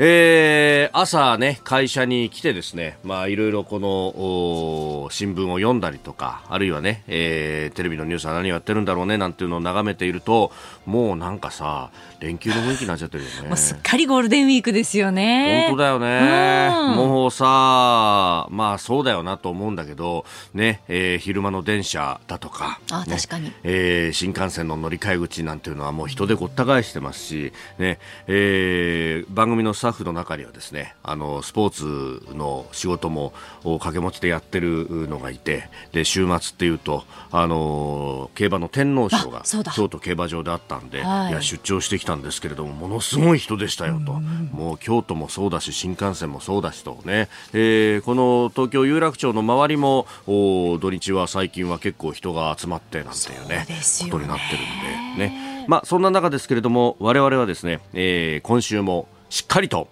えー、朝ね、会社に来てですね、まあいろいろこの、新聞を読んだりとか、あるいはね、えー、テレビのニュースは何をやってるんだろうね、なんていうのを眺めていると、もうなんかさ、連休の雰囲気になっちゃってるよね。もうすっかりゴールデンウィークですよね。本当だよね。もうさ、まあそうだよなと思うんだけど、ね、えー、昼間の電車だとか、あ、ね、確かに。えー、新幹線の乗り換え口なんていうのはもう人でごった返してますし、ね、えー、番組のタッフの中にはですねあのスポーツの仕事も掛け持ちでやってるのがいてで週末っていうとあの競馬の天皇賞が京都競馬場であったんで、はい、いや出張してきたんですけれどもものすごい人でしたよと、もう京都もそうだし新幹線もそうだしとね、えー、この東京有楽町の周りも土日は最近は結構人が集まってなんていうね。ことになってるんでね。まあ、そんな中ですけれども我々はですね、えー、今週もしっかりと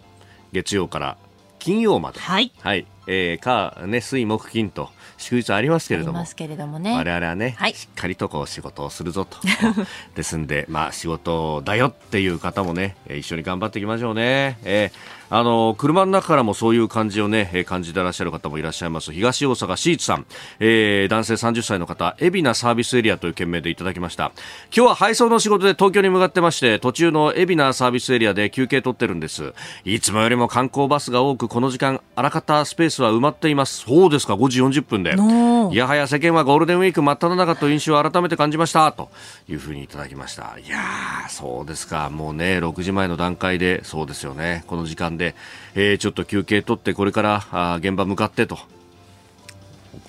月曜から金曜まで、はい、はい、えー、か、ね、水木金と祝日ありますけれども、どもね、我々はね、はい、しっかりとこう仕事をするぞと。ですんで、まあ仕事だよっていう方もね、一緒に頑張っていきましょうね。えーあの車の中からもそういう感じをね感じてらっしゃる方もいらっしゃいます。東大阪シーツさん、えー、男性30歳の方海老名サービスエリアという件名でいただきました。今日は配送の仕事で東京に向かってまして途中の海老名サービスエリアで休憩取ってるんです。いつもよりも観光バスが多くこの時間あらかたスペースは埋まっています。そうですか5時40分で。いやはや世間はゴールデンウィーク真っ只中と印象を改めて感じました。というふうにいただきました。いやそうですか。もうね6時前の段階でそうですよね。この時間で、えー、ちょっと休憩取ってこれからあ現場向かってと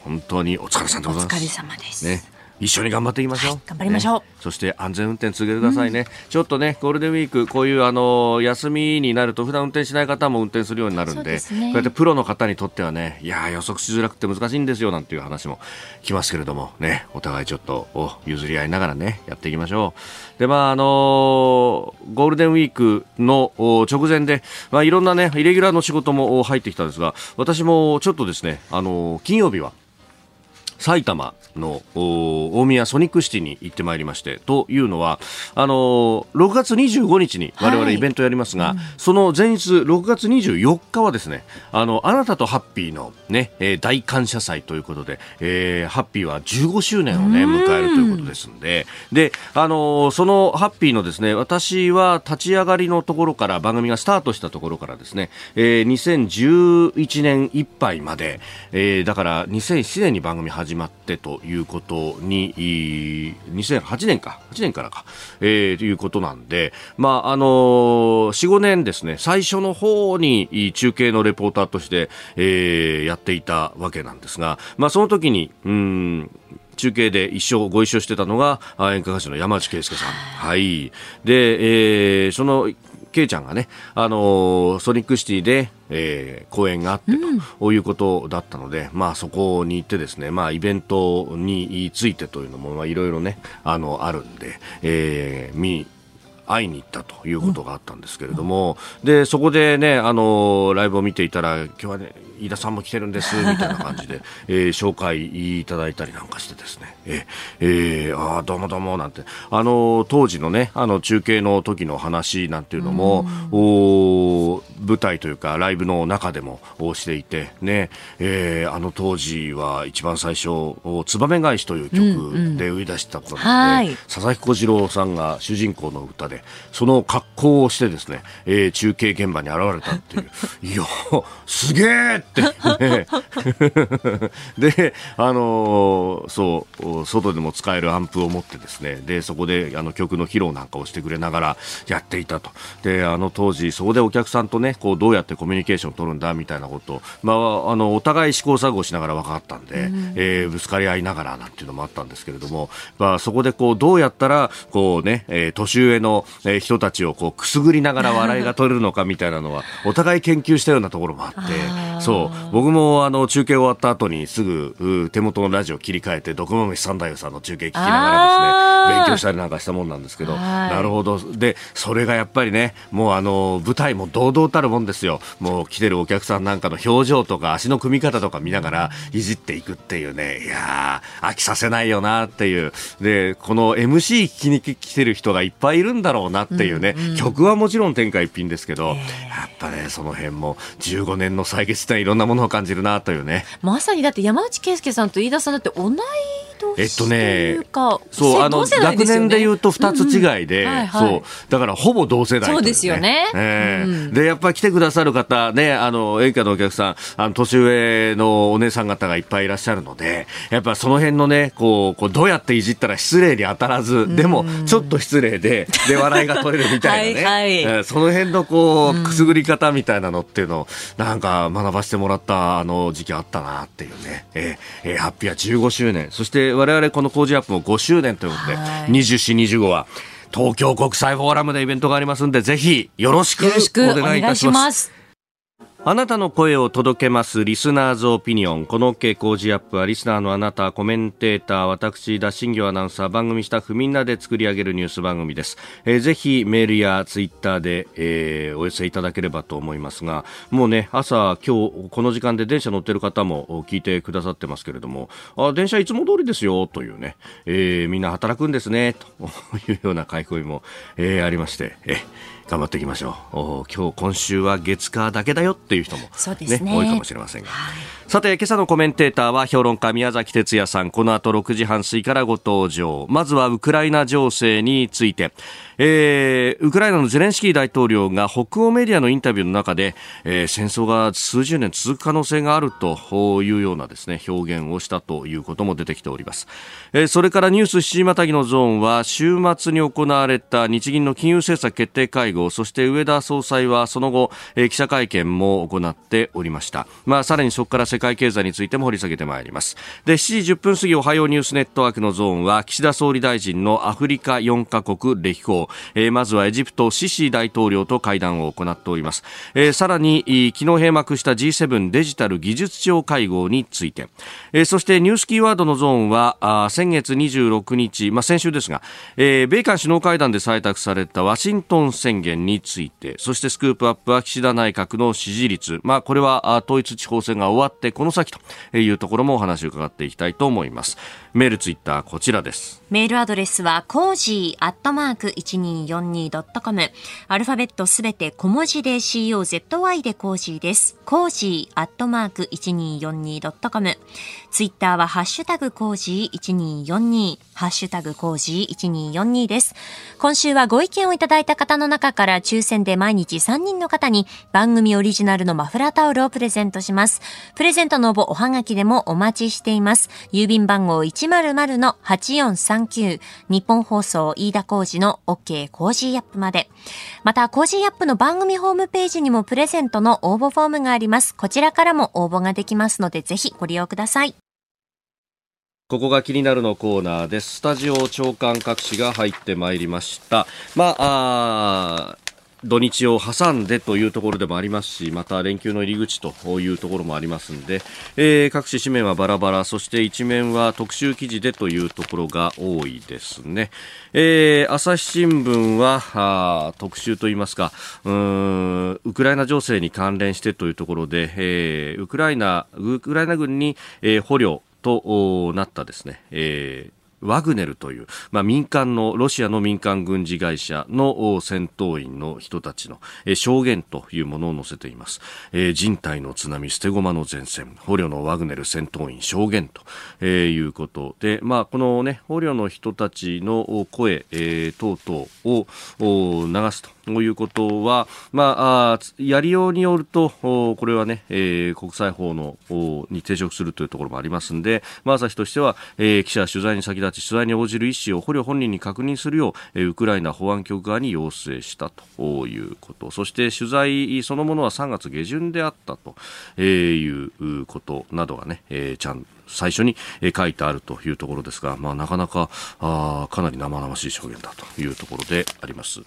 本当にお疲れ様でございます。お疲れ様です。ね一緒に頑張っていきましょう、はい、頑張りましょう、ね、そして安全運転続けてくださいね、うん、ちょっとねゴールデンウィークこういうあの休みになると普段運転しない方も運転するようになるんで、ね、こうやってプロの方にとってはねいや予測しづらくて難しいんですよなんていう話もきますけれどもねお互いちょっと譲り合いながらねやっていきましょう。でまああのゴールデンウィークの直前でまあいろんなねイレギュラーの仕事も入ってきたんですが私もちょっとですねあの金曜日は埼玉の大宮ソニックシティに行ってまいりましてというのはあの6月25日に我々イベントやりますが、はいその前日6月24日はですねあのあなたとハッピーのね、えー、大感謝祭ということで、えー、ハッピーは15周年をね迎えるということですんでであのそのハッピーのですね私は立ち上がりのところから番組がスタートしたところからですね、えー、2011年いっぱいまで、えー、だから2007年に番組始始まってということに、2008年か、8年からか、えー、ということなんで、まあ、あのー、4、5年ですね、最初の方に中継のレポーターとして、えー、やっていたわけなんですが、まあ、その時に、うん、中継で一緒ご一緒してたのが演歌歌手の山内圭介さん。はい。で、えー、そのケイちゃんがね、あのー、ソニックシティで、えー、公演があってということだったので、うん、まあそこに行ってですね、まあイベントについてというのも、まあいろいろね、あの、あるんで、えー、見、会いに行ったということがあったんですけれども、うん、でそこでねあのライブを見ていたら今日はね飯田さんも来てるんです みたいな感じで、えー、紹介いただいたりなんかしてですね、えー、えー、あどうもどうもなんて。あの当時のねあの中継の時の話なんていうのも、うん、お舞台というかライブの中でもしていてね、えー、あの当時は一番最初「燕返し」という曲で売り出したことなので、うんうん、佐々木小次郎さんが主人公の歌でその格好をしてですね、えー、中継現場に現れたっていう。いやすげえって。ね であのー、そう外でも使えるアンプを持ってですねでそこであの曲の披露なんかをしてくれながらやっていたと。であの当時そこでお客さんとねこうどうやってコミュニケーションを取るんだみたいなことまあ、あのお互い試行錯誤しながら分かったんで、うん、えー、ぶつかり合いながらなんていうのもあったんですけれども、まあ、そこでこうどうやったらこうね、えー、年上のえー、人たちをこうくすぐりながら笑いが取れるのかみたいなのは お互い研究したようなところもあってそう。僕もあの中継終わった後にすぐ手元のラジオ切り替えて毒まめ三太夫さんの中継聞きながらですね勉強したりなんかしたもんなんですけどなるほど。でそれがやっぱりねもうあの舞台も堂々たるもんですよ。もう来てるお客さんなんかの表情とか足の組み方とか見ながらいじっていくっていうねいや飽きさせないよなっていう。でこの MC 聞きに来てる人がいっぱいいるんだろうなっていうね、うんうん、曲はもちろん天下一品ですけど、えー、やっぱねその辺も15年の歳月っていろんなものを感じるなというね。まさにだって山内圭介さんと飯田さんだって同いえっとね、そうあの学年でいうと二つ違いで、そうだからほぼ同世代、そうですよね。えーでやっぱり来てくださる方ね、あの演歌のお客さん、あの年上のお姉さん方がいっぱいいらっしゃるので、やっぱその辺のね、こうこうどうやっていじったら失礼に当たらず、でもちょっと失礼でで笑いが取れるみたいなね、はいはい、その辺のこうくすぐり方みたいなのっていうのをなんか学ばせてもらったあの時期あったなっていうね、えー、えー、ハッピーは15周年、そして我々この工事アップも5周年ということで、はい、24、25は東京国際フォーラムでイベントがありますんで、ぜひよろしくお願いいたします。あなたの声を届けますリスナーズオピニオン。この傾向時アップはリスナーのあなた、コメンテーター、私、田新行アナウンサー、番組スタッフみんなで作り上げるニュース番組です。えー、ぜひメールやツイッターで、えー、お寄せいただければと思いますが、もうね、朝、今日、この時間で電車乗ってる方も聞いてくださってますけれども、あ、電車いつも通りですよ、というね、えー、みんな働くんですね、というような書き込みも、えー、ありまして、えー頑張っていきましょう。今日今週は月火だけだよっていう人も、ね、ね、多いかもしれませんが、はい、さて今朝のコメンテーターは評論家宮崎哲也さん。この後6時半過ぎからご登場。まずはウクライナ情勢についてえー、ウクライナのゼレンスキー大統領が北欧メディアのインタビューの中で、えー、戦争が数十年続く可能性があるというようなですね表現をしたということも出てきております、えー、それからニュース7時またぎのゾーンは週末に行われた日銀の金融政策決定会合そして上田総裁はその後、えー、記者会見も行っておりました、まあ、さらにそこから世界経済についても掘り下げてまいります。で7時10分過ぎおはようニュースネットワークのゾーンは岸田総理大臣のアフリカ4カ国歴訪。えー、まずはエジプトシシ大統領と会談を行っております、えー、さらに昨日閉幕した G7 デジタル技術庁会合について、えー、そしてニュースキーワードのゾーンはあ先月26日、まあ、先週ですが、えー、米韓首脳会談で採択されたワシントン宣言について。そしてスクープアップは岸田内閣の支持率、まあ、これは統一地方選が終わってこの先というところもお話を伺っていきたいと思います。メールツイッターこちらです。メールアドレスはコージーアットマーク 1242.com アルファベットすべて小文字で COZY でコージーです。コージーアットマーク 1242.com ツイッターはハッシュタグコージ1242ハッシュタグコージ1242です。今週はご意見をいただいた方の中から抽選で毎日3人の方に番組オリジナルのマフラータオルをプレゼントします。プレゼントの応募おはがきでもお待ちしています。郵便番号100-8439日本放送飯田浩二の OK コージアップまで。またコージアップの番組ホームページにもプレゼントの応募フォームがあります。こちらからも応募ができますのでぜひご利用ください。ここが気になるのコーナーです。スタジオ長官各紙が入ってまいりました。まあ、あ土日を挟んでというところでもありますし、また連休の入り口というところもありますので、えー、各紙紙面はバラバラ、そして一面は特集記事でというところが多いですね。えー、朝日新聞はあ特集といいますかうんウクライナ情勢に関連してというところで、えー、ウクライナウクライナ軍に、えー、捕虜となったですね、え、ワグネルという、まあ、民間のロシアの民間軍事会社の戦闘員の人たちの、証言というものを載せています、えー、人体の津波捨て駒の前線捕虜のワグネル戦闘員証言と、いうことで、まあ、この、ね、捕虜の人たちの声、えー、等々を流すということは、まあ、やりようによると、これはね、えー、国際法のに抵触するというところもありますので、まあ、朝日としては、えー、記者取材に先立立ち取材に応じる意思を捕虜本人に確認するようウクライナ保安局側に要請したということそして取材そのものは3月下旬であったということなどがね、えー、ちゃん最初に書いてあるというところですが、まあ、なかなかあかなり生々しい証言だというところであります。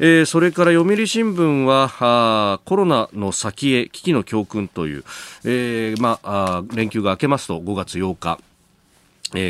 えー、それから読売新聞はあコロナの先へ危機の教訓という、えーまあ、連休が明けますと5月8日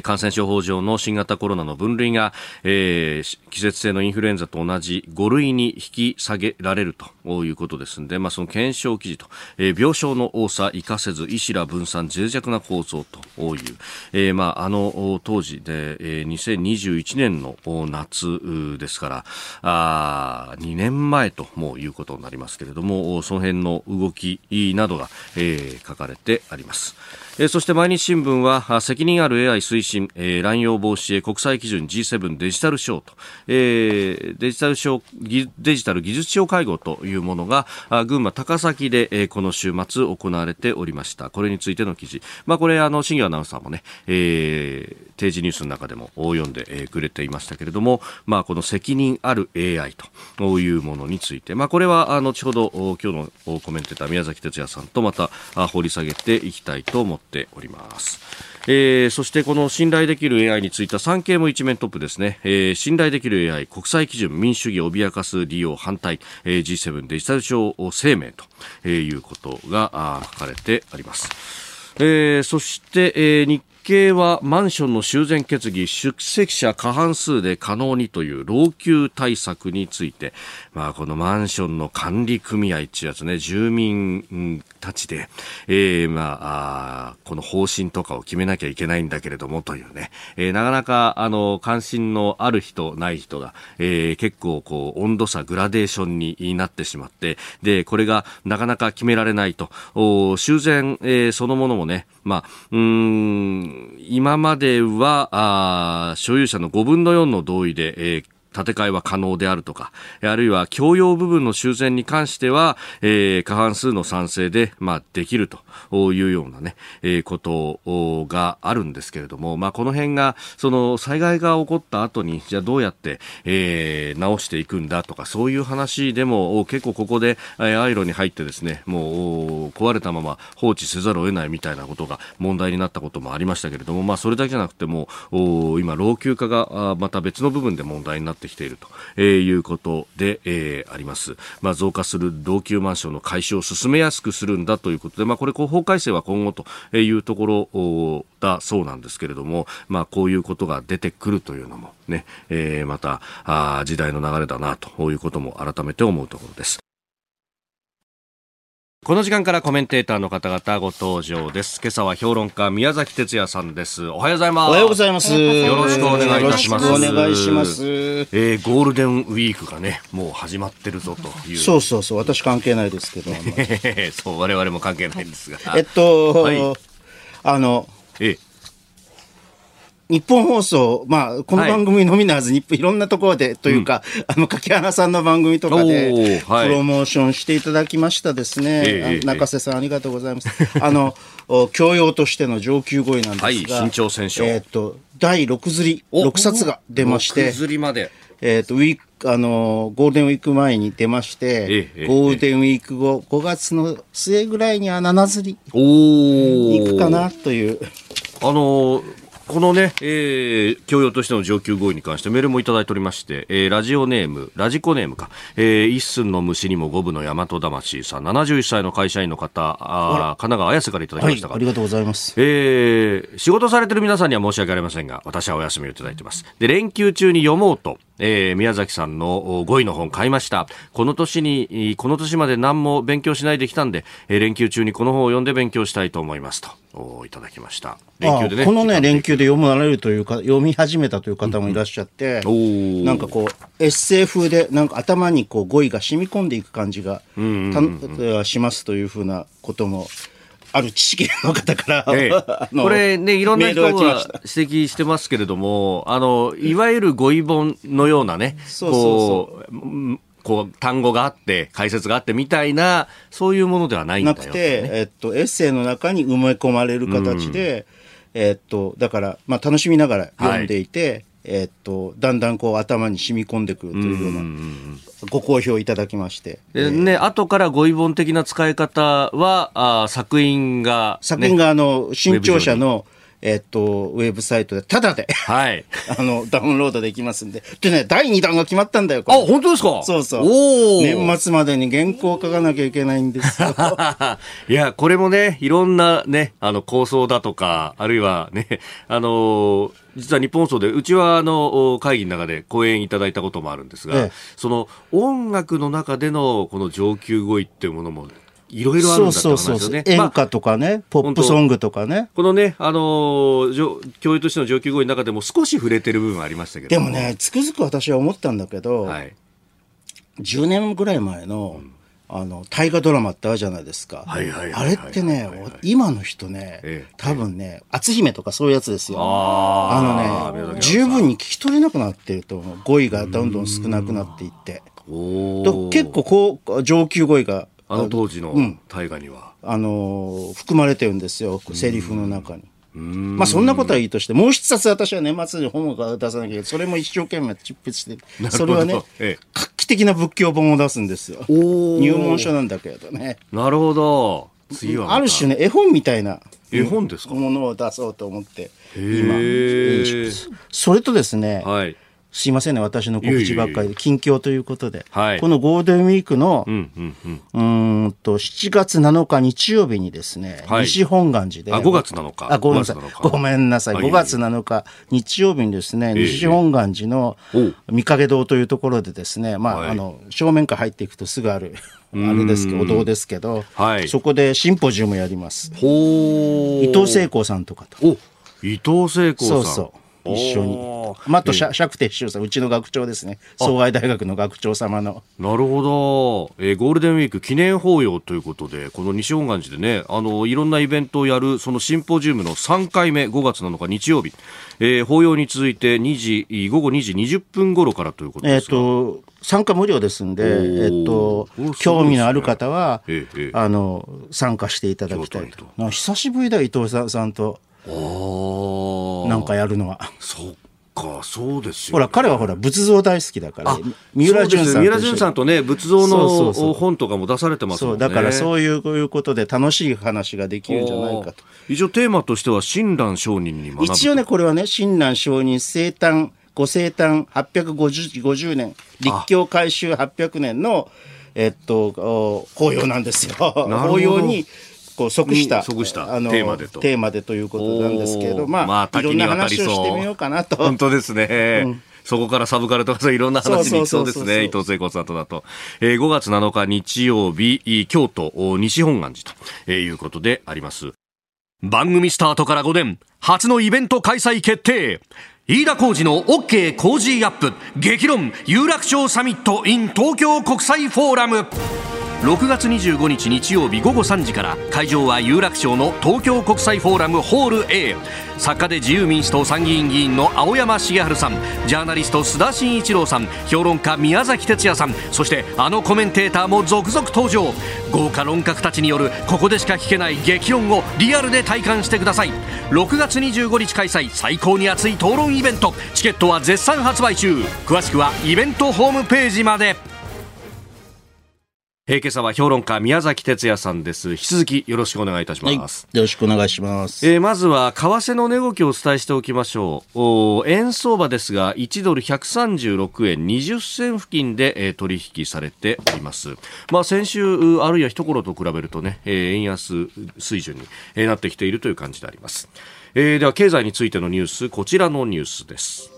感染症法上の新型コロナの分類が、えー、季節性のインフルエンザと同じ5類に引き下げられるということですので、まあ、その検証記事と、えー、病床の多さ生かせず医師ら分散脆弱な構造という、えーまあ、あの当時で、えー、2021年の夏ですからあ2年前ともいうことになりますけれどもその辺の動きなどが、えー、書かれてあります。え、そして毎日新聞は責任ある AI 推進、えー、乱用防止へ国際基準 G7 デジタルショーと、えー、デジタルショーデジタル技術省会合というものが群馬高崎で、えー、この週末行われておりました。これについての記事、まあ、これあの新業アナウンサーもね、えー、定時ニュースの中でも読んで、くれていましたけれども、まあ、この責任ある AI というものについて、まあ、これは後ほど今日のコメンテーター宮崎哲也さんとまた掘り下げていきたいと思ってております。えー、そしてこの信頼できる AI については産経も一面トップですね、えー、信頼できる AI 国際基準民主主義を脅かす利用反対、えー、G7 デジタル庁声明ということが書かれてあります。えー、そして、えー、日経はマンションの修繕決議出席者過半数で可能にという老朽対策について、まあ、このマンションの管理組合っていうやつね住民たちで、えー、まあこの方針とかを決めなきゃいけないんだけれどもというね、えー、なかなかあの関心のある人ない人が、えー、結構こう温度差グラデーションになってしまってでこれがなかなか決められないと。修繕、えー、そのものもねまあうん今までは、あ所有者の5分の4の同意で、えー建て替えは可能であるとか、あるいは共用部分の修繕に関しては、えー、過半数の賛成で、まあ、できるというようなね、えー、ことがあるんですけれども、まあ、この辺が、その災害が起こった後に、じゃあどうやって、えー、直していくんだとか、そういう話でも、結構ここで、えー、アイロに入ってですね、もう、壊れたまま放置せざるを得ないみたいなことが問題になったこともありましたけれども、まあ、それだけじゃなくても、今、老朽化がまた別の部分で問題になってってきているということで、え、あります。まあ、増加する老朽マンションの解消を進めやすくするんだということで、まあ、これ、法改正は今後というところだそうなんですけれども、まあ、こういうことが出てくるというのもね、え、またあ時代の流れだなということも改めて思うところです。この時間からコメンテーターの方々ご登場です。今朝は評論家宮崎哲也さんです。おはようございます。おはようございます。よろしくお願いいたします。お願いします。えー、ゴールデンウィークがね、もう始まってるぞという。そうそうそう、私関係ないですけど。そう、我々も関係ないんですが。えっと、はい、あの、ええ日本放送、まあ、この番組のみならず、はい、いろんなところでというか、うん、あの柿原さんの番組とかで、プロモーションしていただきましたですね、中瀬さん、ありがとうございます。あの教養としての上級語彙なんですが、はい、新潮選手えっ、ー、と第6釣り6冊が出まして、釣りまで。えっ、ー、とウィークあのゴールデンウィーク前に出まして、えゴールデンウィーク後、5月の末ぐらいには7釣りに行くかなという。あのこのね、えー、教養としての上級合意に関してメールもいただいておりまして、えー、ラジオネーム、ラジコネームか、えー、一寸の虫にも五分の大和魂さん、71歳の会社員の方、あ神奈川綾瀬からいただきましたが、はい、ありがとうございます。えー、仕事されてる皆さんには申し訳ありませんが、私はお休みをいただいてます。で、連休中に読もうと、えー、宮崎さんの5位の本買いました。この年に、この年まで何も勉強しないできたんで、えー、連休中にこの本を読んで勉強したいと思いますと、いただきました。連休でね。このね、連休で読まれるというか、読み始めたという方もいらっしゃって、うん、なんかこう、エッセイ風で、なんか頭にこう語彙が染み込んでいく感じが、しますというふうなことも、ある知識の方から、ええ、これね、いろんな人が指摘してますけれども、あの、いわゆる語彙本のようなね、こう、こう単語があって解説があってみたいなそういうものではないんだよ、ね、なくて、えっと、エッセイの中に埋め込まれる形で、えー、っと、だから、まあ、楽しみながら読んでいて、はいえー、っと、だんだんこう頭に染み込んでくるというようなご好評いただきまして。えー、後からご遺言的な使い方は、あ作品が、ね、作品があの、新潮社のえっと、ウェブサイトで、ただで、はい。あの、ダウンロードできますんで。でね、第2弾が決まったんだよ、あ、本当ですか？そうそう。お年末までに原稿を書かなきゃいけないんですよ。いや、これもね、いろんなね、あの、構想だとか、あるいはね、あの実は日本放送で、うちはあの会議の中で講演いただいたこともあるんですが、ええ、その音楽の中でのこの上級語彙っていうものもいろいろあるんだって話ですよね。演歌とかね、ポップソングとかね。このね、あのー、教諭としての上級語彙の中でも少し触れてる部分ありましたけど。でもね、つくづく私は思ったんだけど、はい、10年ぐらい前の、うんあの大河ドラマってあるじゃないですか。あれってね、今の人ね、ええ、多分ね、篤姫とかそういうやつですよ。あのね、十分に聞き取れなくなってると思う。語彙がどんどん少なくなっていって。結構こう、上級語彙があの当時の大河には、うん、あの含まれてるんですよセリフの中に。まあそんなことはいいとしてもう一冊私は年末に本を出さなきゃいけない。それも一生懸命執筆してそれはね、ええ、画期的な仏教本を出すんですよ。入門書なんだけどね。なるほど。次はある種ね絵本みたいな絵本ですか？ものを出そうと思って今それとですね、はい、すいませんね、私の告知ばっかりで、近況ということで、はい、このゴールデンウィークの、うんうんうん、うんと7月7日日曜日にですね、はい、西本願寺で、あ5月7日。あごめんなさい、ごめんなさい、5月7日日曜日にですね、西本願寺の御影堂というところでですね、まあ、あの正面から入っていくとすぐある。あれですけど、お堂ですけど、はい、そこでシンポジウムやります。伊藤聖子さんとかと。伊藤聖子さん。そうそう。一緒に。まあ、あと、釈徹師匠さん、うちの学長ですね。総合大学の学長様の。なるほど。えー、ゴールデンウィーク記念法要ということで、この西本願寺でね、あの、いろんなイベントをやる、そのシンポジウムの3回目、5月7日日曜日、えー、法要に続いて2時、午後2時20分頃からということですえっ、と、参加無料ですんで、えっと、興味のある方は、ええ、あの、参加していただきたいと。久しぶりだ、伊藤さんと。なんかやるのは。そっか、そうですよ、ね、ほら、彼はほら、仏像大好きだから、三浦淳さん。三浦淳さんとね、仏像の本とかも出されてますもんね。そう、だからそういうことで楽しい話ができるんじゃないかと。一応テーマとしては、親鸞上人に学ぶ一応ね、これはね、親鸞上人生誕、ご生誕850年、立教改修800年の、えっと、法要なんですよ。法要に、こう即した即したあのテーマでとテーマでということなんですけれど、まあ、まあ、いろんな話をしてみようかなと。本当ですね。うんそこからサブカルとかいろんな話に行きそうですね。伊藤聖子さんとだと。えー、5月7日日曜日、京都西本願寺ということであります。番組スタートから5年、初のイベント開催決定。飯田浩二の OK 工事アップ激論有楽町サミット in 東京国際フォーラム6月25日日曜日午後3時から会場は有楽町の東京国際フォーラムホール A 作家で自由民主党参議院議員の青山茂春さんジャーナリスト須田慎一郎さん評論家宮崎哲也さんそしてあのコメンテーターも続々登場。豪華論客たちによるここでしか聞けない激論をリアルで体感してください。6月25日開催最高に熱い討論イベント。チケットは絶賛発売中。詳しくはイベントホームページまで。えー、今朝は評論家宮崎哲也さんです。引き続きよろしくお願いいたします。はい、よろしくお願いします。えー、まずは為替の値動きをお伝えしておきましょう。お円相場ですが、1ドル136円20銭付近で、えー、取引されております。まあ先週あるいは一頃と比べるとね、えー、円安水準に、えー、なってきているという感じであります。えー、では経済についてのニュース、こちらのニュースです。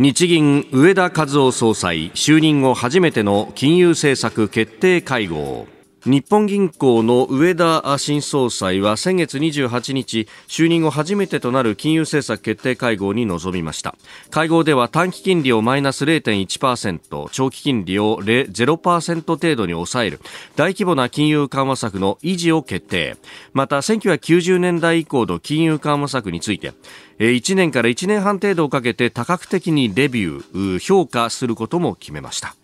日銀上田和夫総裁就任後初めての金融政策決定会合。日本銀行の上田新総裁は先月28日就任後初めてとなる金融政策決定会合に臨みました。会合では短期金利をマイナス0.1%長期金利を0%程度に抑える大規模な金融緩和策の維持を決定。また1990年代以降の金融緩和策について1年から1年半程度をかけて多角的にレビュー評価することも決めました。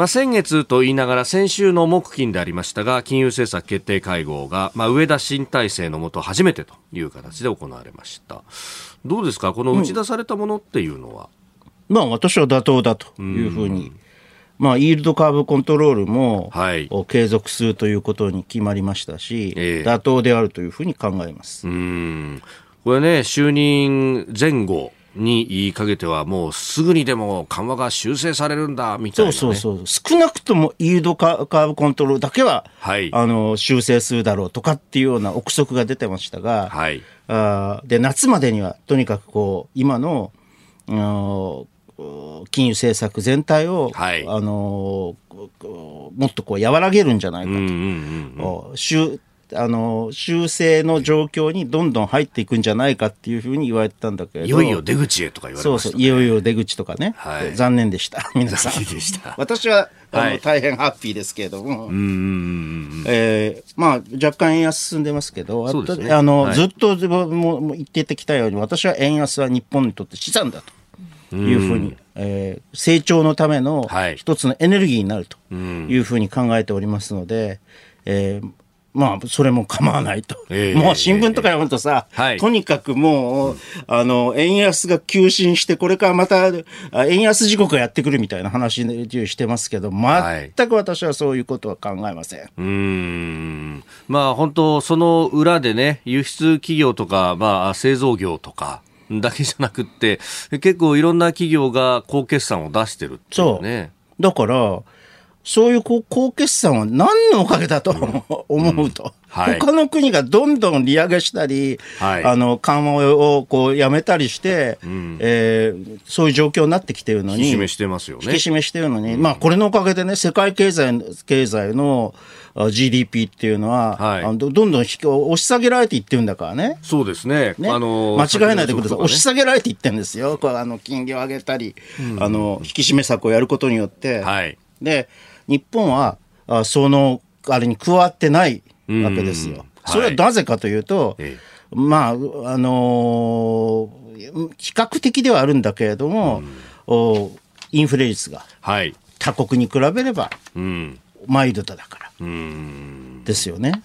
まあ、先月と言いながら先週の木金でありましたが金融政策決定会合が、まあ、上田新体制のもと初めてという形で行われました。どうですか？この打ち出されたものっていうのは、うん、まあ私は妥当だというふうに、まあ、イールドカーブコントロールも、はい、継続するということに決まりましたし、えー、妥当であるというふうに考えます。うん。これね、就任前後、に言いかけては、もうすぐにでも緩和が修正されるんだみたいな、ね、そうそうそう、少なくともイールドカーブコントロールだけは、はい、あの修正するだろうとかっていうような憶測が出てましたが、はい、あで夏までにはとにかくこう今の、うん、金融政策全体を、はい、あのもっとこう和らげるんじゃないかと。うんうんうんうんあの修正の状況にどんどん入っていくんじゃないかっていうふうに言われてたんだけど。いよいよ出口へとか言われました、ね、そうそういよいよ出口とかね、はい、残念でした。皆さん。私はあの、はい、大変ハッピーですけれども、うんえー、まあ若干円安進んでますけど、ね、あの、はい、ずっともも言ってきたように私は円安は日本にとって資産だと。いうふうに、えー、成長のための一つのエネルギーになると。いうふうに考えておりますので、えー、まあ、それも構わないと。えー、もう新聞とか読むとさ、えーとにかくもう、あの、円安が急進して、これからまた、円安時刻がやってくるみたいな話してますけど、全く私はそういうことは考えません。はい、うん。まあ、本当その裏でね、輸出企業とか、まあ、製造業とか、だけじゃなくって、結構いろんな企業が高決算を出してるっていうね。そう。だから、そういう高決算は何のおかげだと 思うと、はい、他の国がどんどん利上げしたり、はい、あの緩和をこうやめたりして、うん、えー、そういう状況になってきてるのに、引き締めしてますよね。引き締めしてるのに、うん、まあこれのおかげでね、世界経済経済の GDP っていうのは、はい、あのどんどん押し下げられていってるんだからね。そうですね。ねあのー、間違えないでください、ね。押し下げられていってるんですよ。こうあの金利を上げたり、うん、あの引き締め策をやることによって。はい、で日本はあそのあれに加わってないわけですよ。それはなぜかというと、はい、まああのー、比較的ではあるんだけれども、おインフレ率が他国に比べればマイルドだから。ですよね。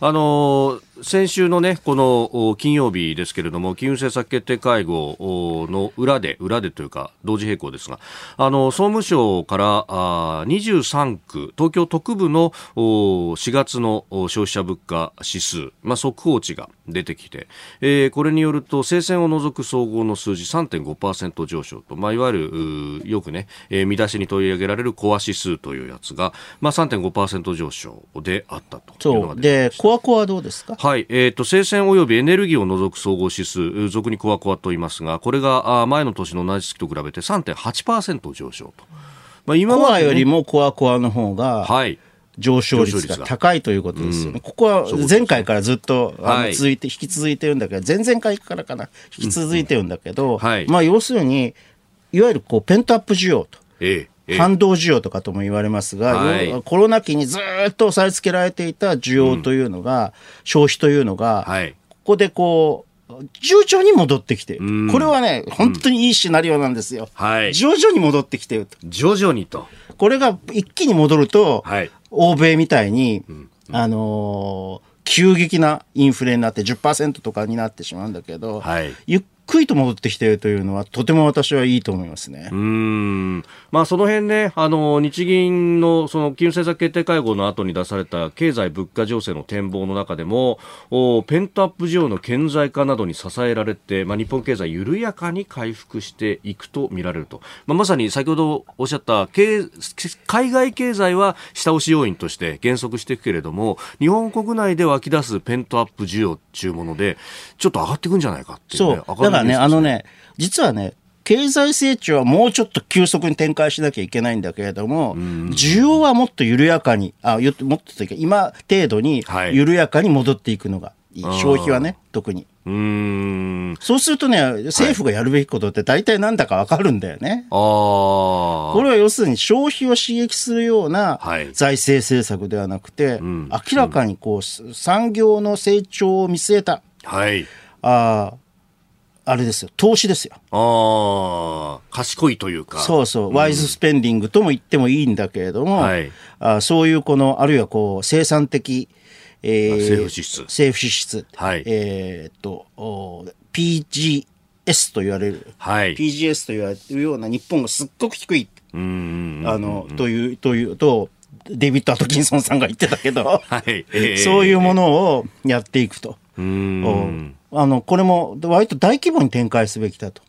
あのー先週のね、この金曜日ですけれども、金融政策決定会合の裏で、裏でというか、同時並行ですが、あの、総務省からあ23区、東京特部の4月の消費者物価指数、まあ、速報値が出てきて、えー、これによると、生鮮を除く総合の数字3.5%上昇と、まあ、いわゆる、よくね、えー、見出しに取り上げられるコア指数というやつが、まあ、3.5%上昇であったというのがで、コアコアどうですか？はい、えーと、生鮮及びエネルギーを除く総合指数、俗にコアコアと言いますが、これが前の年の同じ月と比べて3.8%上昇と。まあ、今まで、ね、コアよりもコアコアの方が、はい。上昇率が高いということですよね。うん、ここは前回からずっとあの続いて、引き続いてるんだけど、前々回からかな、引き続いてるんだけど、うん。はい、まあ要するに、いわゆるこうペントアップ需要と。ええ反動需要とかとも言われますが、はい、コロナ期にずっと押さえつけられていた需要というのが、うん、消費というのが、はい、ここでこう、順調に戻ってきている、これはね、本当にいいシナリオなんですよ。はい、徐々に戻ってきていると。徐々にと。これが一気に戻ると、はい、欧米みたいに、うん。うん、あのー急激なインフレになって10%とかになってしまうんだけど、はい、ゆっくりと戻ってきているというのは、とても私はいいと思いますね。うん。まあ、その辺ね、あの、日銀の、その、金融政策決定会合の後に出された経済物価情勢の展望の中でも、おペントアップ需要の顕在化などに支えられて、まあ、日本経済緩やかに回復していくと見られると。まあ、まさに先ほどおっしゃった経、海外経済は下押し要因として減速していくけれども、日本国内で湧き出すペントアップ需要っていうもので、ちょっと上がっていくんじゃないかっていう、ね、そう。だからね、あのね、実はね、経済成長はもうちょっと急速に展開しなきゃいけないんだけれども、需要はもっと緩やかに、あ、もっとというか、今程度に緩やかに戻っていくのがいい。はい、消費はね、特に。うん。そうするとね、政府がやるべきことって大体なんだかわかるんだよね。はい、これは要するに消費を刺激するような財政政策ではなくて、はい、明らかにこう、産業の成長を見据えた、はい、ああれですよ、投資ですよ。ああ、賢いというか。そうそう、ワイズスペンディングとも言ってもいいんだけれども、はい、あそういうこの、あるいはこう、生産的、えー、政府支出。政府支出。はい。えー、っと、PGS と言われる、はい、PGS と言われるような日本がすっごく低い。うんあの、という、というと、デビッド・アトキンソンさんが言ってたけど、はいえー、そういうものをやっていくと。うんあのこれも割と大規模に展開すべきだと。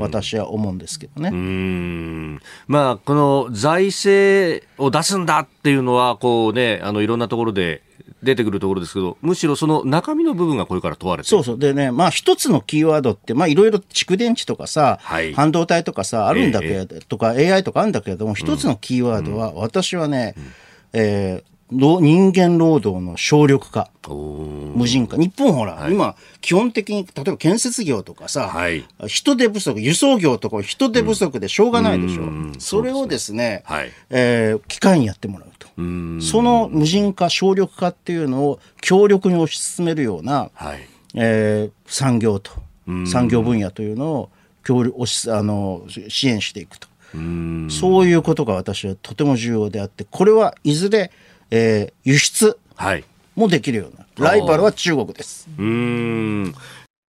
私は思うんですけどね。まあ、この財政を出すんだっていうのは、こうね、あのいろんなところで出てくるところですけど、むしろその中身の部分がこれから問われてそうそう。でね、まあ一つのキーワードって、まあいろいろ蓄電池とかさ、はい、半導体とかさ、あるんだけど、えー、とか AI とかあるんだけれども、一つのキーワードは、私はね、うん、えー人間労働の省力化、無人化。日本ほら、はい、今、基本的に、例えば建設業とかさ、はい、人手不足、輸送業とか人手不足でしょうがないでしょ。うん、それをですね、はい、えー、機械にやってもらうと。その無人化、省力化っていうのを強力に推し進めるような、はい、えー、産業と、産業分野というのを協力あの支援していくと。そういうことが私はとても重要であって、これはいずれえー、輸出もできるような、ライバルは中国です。うん。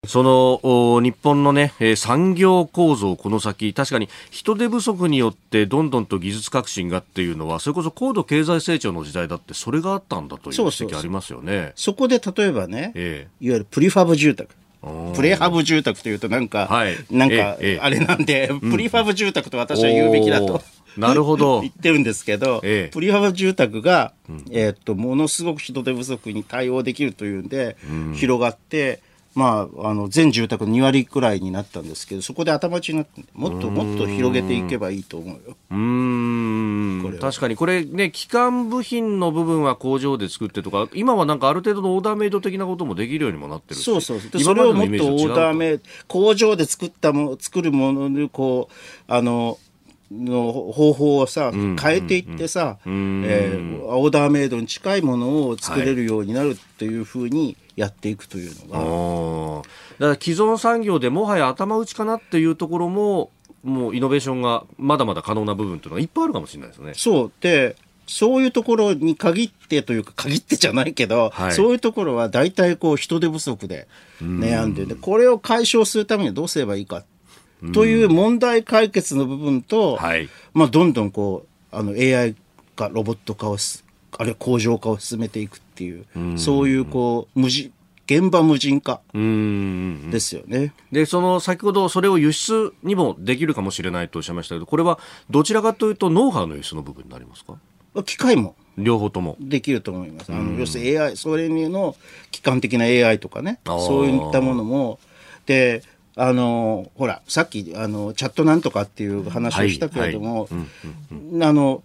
その日本のね、えー、産業構造、この先、確かに人手不足によってどんどんと技術革新がっていうのは、それこそ高度経済成長の時代だって、それがあったんだという指摘ありますよね。そこで例えばね、えー、いわゆるプリファブ住宅。プレハブ住宅というとなんか、はい、なんか、あれなんで、プリファブ住宅と私は言うべきだと。なるほど。言ってるんですけど、ええ、プリファブ住宅が、えー、っと、ものすごく人手不足に対応できるというんで、うん、広がって、まあ、あの全住宅の2割くらいになったんですけどそこで頭打ちになってもっともっと広げていけばいいと思うよ。うん。確かにこれね基幹部品の部分は工場で作ってとか今はなんかある程度のオーダーメイド的なこともできるようにもなってるそうそう。でそれをもっと。オーダーメイド工場で作ったも作るものにこうあのの方法をさ、変えていってさ、えー、オーダーメイドに近いものを作れるようになるっていうふうにやっていくというのが。だから既存産業でもはや頭打ちかなっていうところも、もうイノベーションがまだまだ可能な部分というのがいっぱいあるかもしれないですね。そう。でそういうところに限ってというか、限ってじゃないけど、はい、そういうところは大体こう人手不足で悩ん。でで、これを解消するためにはどうすればいいかという問題解決の部分と、はい、まあ、どんどんこうあの AI 化ロボット化をあるいは工場化を進めていくっていう、うそういうこう無人現場無人化ですよね。で、その先ほどそれを輸出にもできるかもしれないとおっしゃいましたけど、これはどちらかというとノウハウの輸出の部分になりますか？機械も。両方とも。できると思います。あの要するに AI、それの機関的な AI とかね、そういったものも、で、あのほらさっきあのチャットなんとかっていう話をしたけれども、あの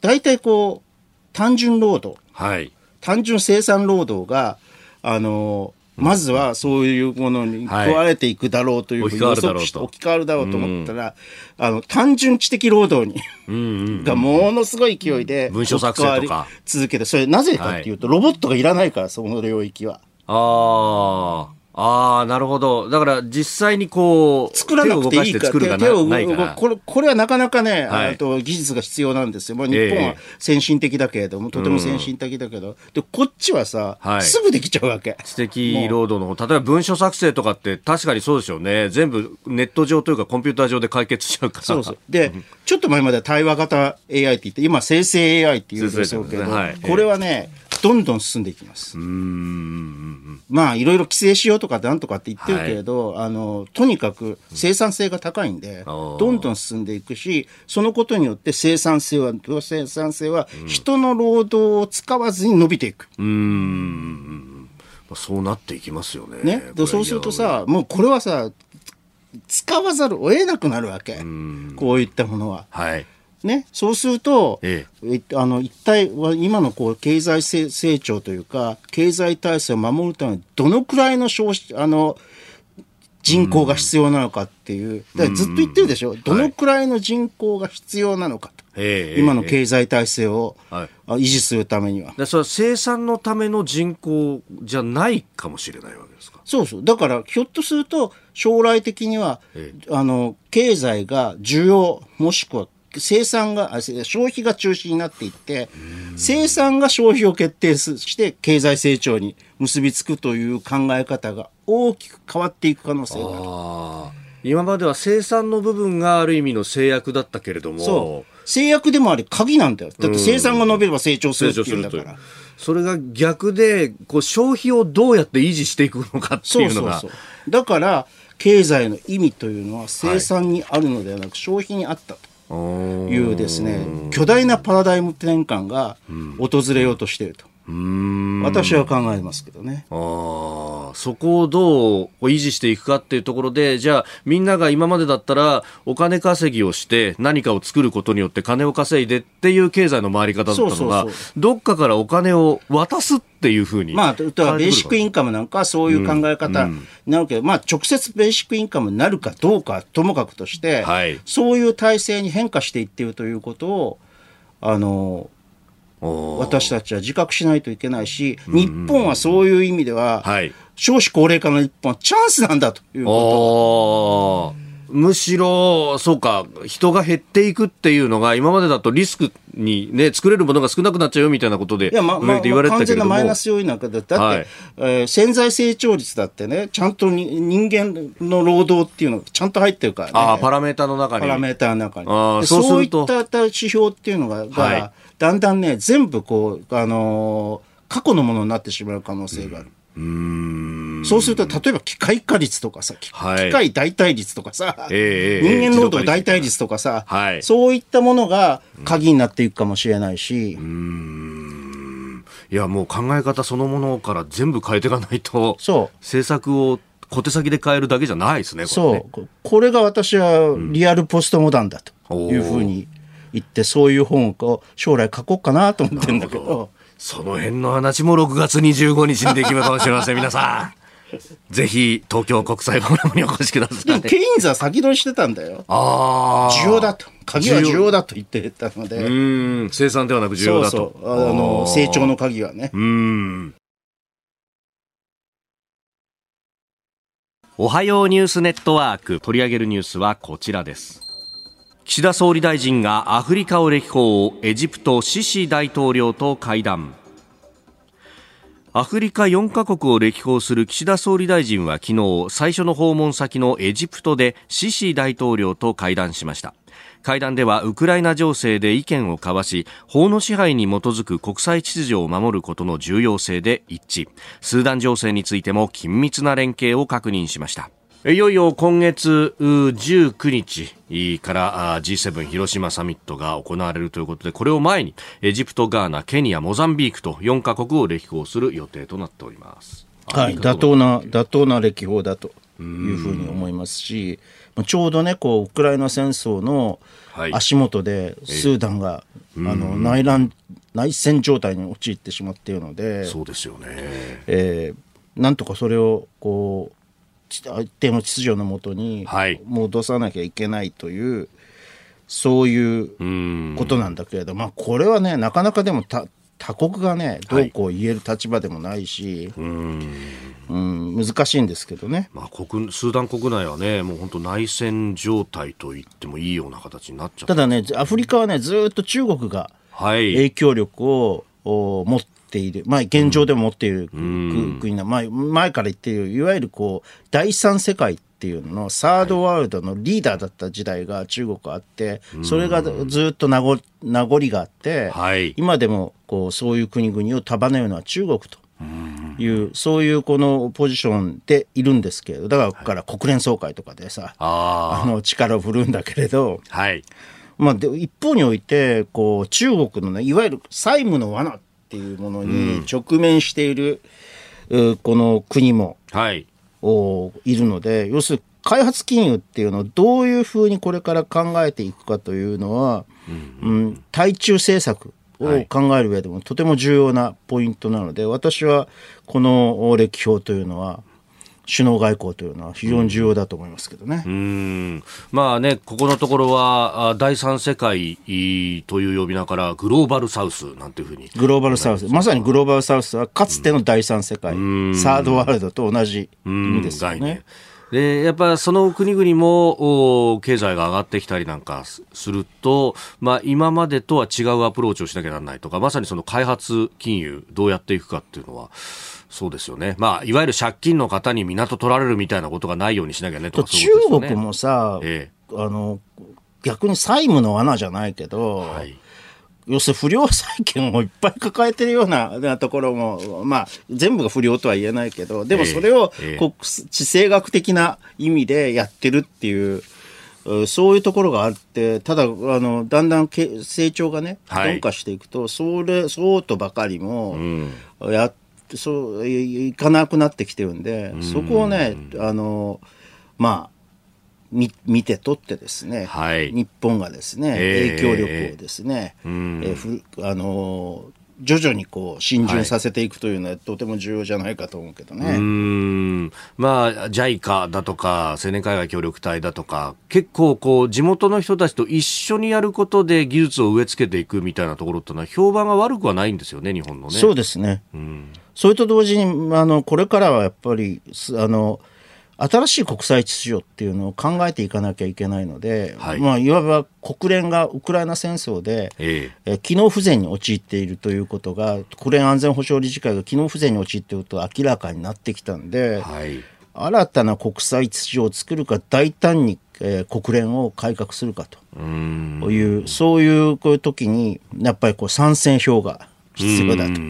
大体こう単純労働、はい、単純生産労働があのまずはそういうものに食われていくだろうというふうに置き換わるだろうと。思ったら、あの単純知的労働にがものすごい勢いで文書作成とか。続けてそれなぜかっていうと、ロボットがいらないからその領域は。ああああ、なるほど。だから実際にこう、作らなくていいか手を動かこれ、これはなかなかね、はい、と技術が必要なんですよ。まあ、日本は先進的だけれども、えー、とても先進的だけど、うん、で、こっちはさ、はい、すぐできちゃうわけ。知的労働の方、例えば文書作成とかって確かにそうですよね。全部ネット上というかコンピューター上で解決しちゃうから。そうそう。で、ちょっと前までは対話型 AI って言って、今生成 AI って言うんでしょうけど、ねはい、これはね、どんどん進んでいきます。まあ、いろいろ規制しようとかなんとかって言ってるけれど、はい、あの、とにかく生産性が高いんで、どんどん進んでいくし、そのことによって生産性は、生産性は人の労働を使わずに伸びていく。うん。そうなっていきますよね。ね。でそうするとさ、もうこれはさ、使わざるを得なくなるわけ。こういったものは。はい。ね、そうすると、ええ、あの一体今のこう経済成長というか経済体制を守るためにどのくらいの消費あの人口が必要なのかっていう、だずっと言ってるでしょ、どのくらいの人口が必要なのかと、今の経済体制を維持するためには。それは生産のための人口じゃないかもしれないわけですか。そうそう、だからひょっとすると、将来的には、あの経済が需要、もしくは生産が、消費が中心になっていって、生産が消費を決定して経済成長に結びつくという考え方が大きく変わっていく可能性がある。今までは生産の部分がある意味の制約だったけれども。制約でもあり鍵なんだよ。だって生産が伸びれば成長するっていうんだから。それが逆で、こう消費をどうやって維持していくのかっていうのが。だから、経済の意味というのは生産にあるのではなく、消費にあったと。いうですね巨大なパラダイム転換が訪れようとしていると。私は考えますけどね。あそこをどう維持していくかっていうところで、じゃあみんなが今までだったらお金稼ぎをして何かを作ることによって金を稼いでっていう経済の回り方だったのが、どっかからお金を渡すっていうふうに。まあ、ベーシックインカムなんかそういう考え方になるけど、うんうん、まあ直接ベーシックインカムになるかどうかともかくとして、はい、そういう体制に変化していっているということを、あの、私たちは自覚しないといけないし、日本はそういう意味では、少子高齢化の日本はチャンスなんだということ。むしろ、そうか、人が減っていくっていうのが、今までだとリスクにね、作れるものが少なくなっちゃうよみたいなことで、いや、ま、ま、完全なマイナス要因なんかだって、はい、えー、潜在成長率だってね、ちゃんとに人間の労働っていうのがちゃんと入ってるからね。ああ、パラメータの中に。パラメータの中に。あそういった指標っていうのが、がはい、だんだんね、全部こう、あのー、過去のものになってしまう可能性がある。うんそうすると、例えば機械化率とかさ、機械代替率とかさ、えー、人間労働代替率とかさ、はい、そういったものが鍵になっていくかもしれないし。いや、もう考え方そのものから全部変えていかないと、そう。政策を小手先で変えるだけじゃないですね、これ、ね、そう。これが私はリアルポストモダンだというふうに言って、そういう本を将来書こうかなと思ってるんだけど。その辺の話も6月25日にできるかもしれません、皆さん。ぜひ、東京国際フォーラムにお越しください。でも、ケインズは先取りしてたんだよ。ああ。需要だと。鍵は需要だと言ってたので。うん。生産ではなく需要だと。そうそう。あの、成長の鍵はね。うん。おはようニュースネットワーク。取り上げるニュースはこちらです。岸田総理大臣がアフリカを歴訪をエジプトシシ大統領と会談。アフリカ4カ国を歴訪する岸田総理大臣は昨日最初の訪問先のエジプトでシシ大統領と会談しました。会談ではウクライナ情勢で意見を交わし法の支配に基づく国際秩序を守ることの重要性で一致。スーダン情勢についても緊密な連携を確認しました。いよいよ今月19日から G7 広島サミットが行われるということで、これを前にエジプト、ガーナ、ケニア、モザンビークと4カ国を歴訪する予定となっております。はい、妥当な、妥当な歴訪だというふうに思いますし、ちょうどね、こう、ウクライナ戦争の足元でスーダンが、はい、あの内乱、内戦状態に陥ってしまっているので、そうですよね。えー、なんとかそれをこう一定の秩序のもとに戻さなきゃいけないという、そういうことなんだけれど、まあ、これはね、なかなかでも他国がね、どうこう言える立場でもないし、はい、うん難しいんですけどね、まあ、国スーダン国内はね、もう本当、内戦状態と言ってもいいような形になっちゃた。だね、アフリカはね、ずっと中国が影響力を、持っている、まあ、現状でも持っている国の、まあ、前から言っている、いわゆるこう、第三世界っていうののサードワールドのリーダーだった時代が中国あって、それがずっと名残名残があって、今でもこうそういう国々を束ねるのは中国と。いう、そういうこのポジションでいるんですけれど、だから国連総会とかでさ、あの力を振るうんだけれど、はい。まあ、で一方において、こう、中国のね、いわゆる債務の罠っていうものに直面している、うん、この国も、はい、おいるので要するに開発金融っていうのをどういうふうにこれから考えていくかというのは、うん、うん、対中政策を考える上でもとても重要なポイントなので、私はこの歴訪というのは首脳外交というのは非常に重要だと思いますけどね。うん、まあね、ここのところは、第三世界という呼び名からグローバルサウスなんていうふうに。グローバルサウス。まさにグローバルサウスはかつての第三世界、サードワールドと同じ意味ですよね。でやっぱその国々も経済が上がってきたりなんかすると、まあ、今までとは違うアプローチをしなきゃならないとかまさにその開発金融どうやっていくかっていうのはそうですよね、まあ、いわゆる借金の方に港取られるみたいなことがないようにしなきゃねとか、ね、中国もさ、ええ、あの逆に債務の罠じゃないけど、はい、要するに不良債権をいっぱい抱えてるようなところも、まあ、全部が不良とは言えないけど、でもそれを国地政学的な意味でやってるっていう、そういうところがあって、ただ、あの、だんだん成長がね、鈍化していくと、それ、そうとばかりも、や、そう、いかなくなってきてるんで、そこをね、あの、まあ、見見て取ってですね、はい、日本がですね、影響力をですね、えー、ふあの徐々にこう浸潤させていくというのは、とても重要じゃないかと思うけどね。うんまあ、JICA だとか、青年海外協力隊だとか、結構こう、地元の人たちと一緒にやることで技術を植え付けていくみたいなところってのは、評判が悪くはないんですよね、日本のね。そうですね。うん、それと同時に、あの、これからはやっぱり、あの、新しい国際秩序っていうのを考えていかなきゃいけないので、はい。まあ、いわば国連がウクライナ戦争で、ええ。機能不全に陥っているということが国連安全保障理事会が機能不全に陥っていると明らかになってきたんで、はい、新たな国際秩序を作るか大胆に、えー、国連を改革するかと。いうそういうこういう時にやっぱりこう参戦票が必要だと。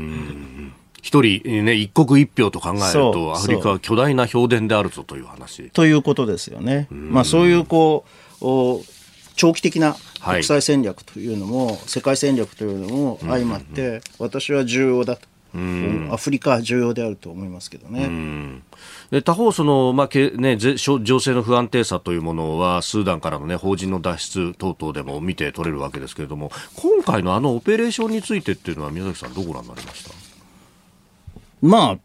一人、ね、一国一票と考えると、アフリカは巨大な評伝であるぞという話。ということですよね。まあ、そういうこう長期的な国際戦略というのも、はい、世界戦略というのも相まって、私は重要だと。アフリカは重要であると思いますけどね。で他方その、まあけね、情勢の不安定さというものはスーダンからの、ね、法人の脱出等々でも見て取れるわけですけれども今回のあのオペレーションについてっていうのは宮崎さんどうご覧になりました？まあ、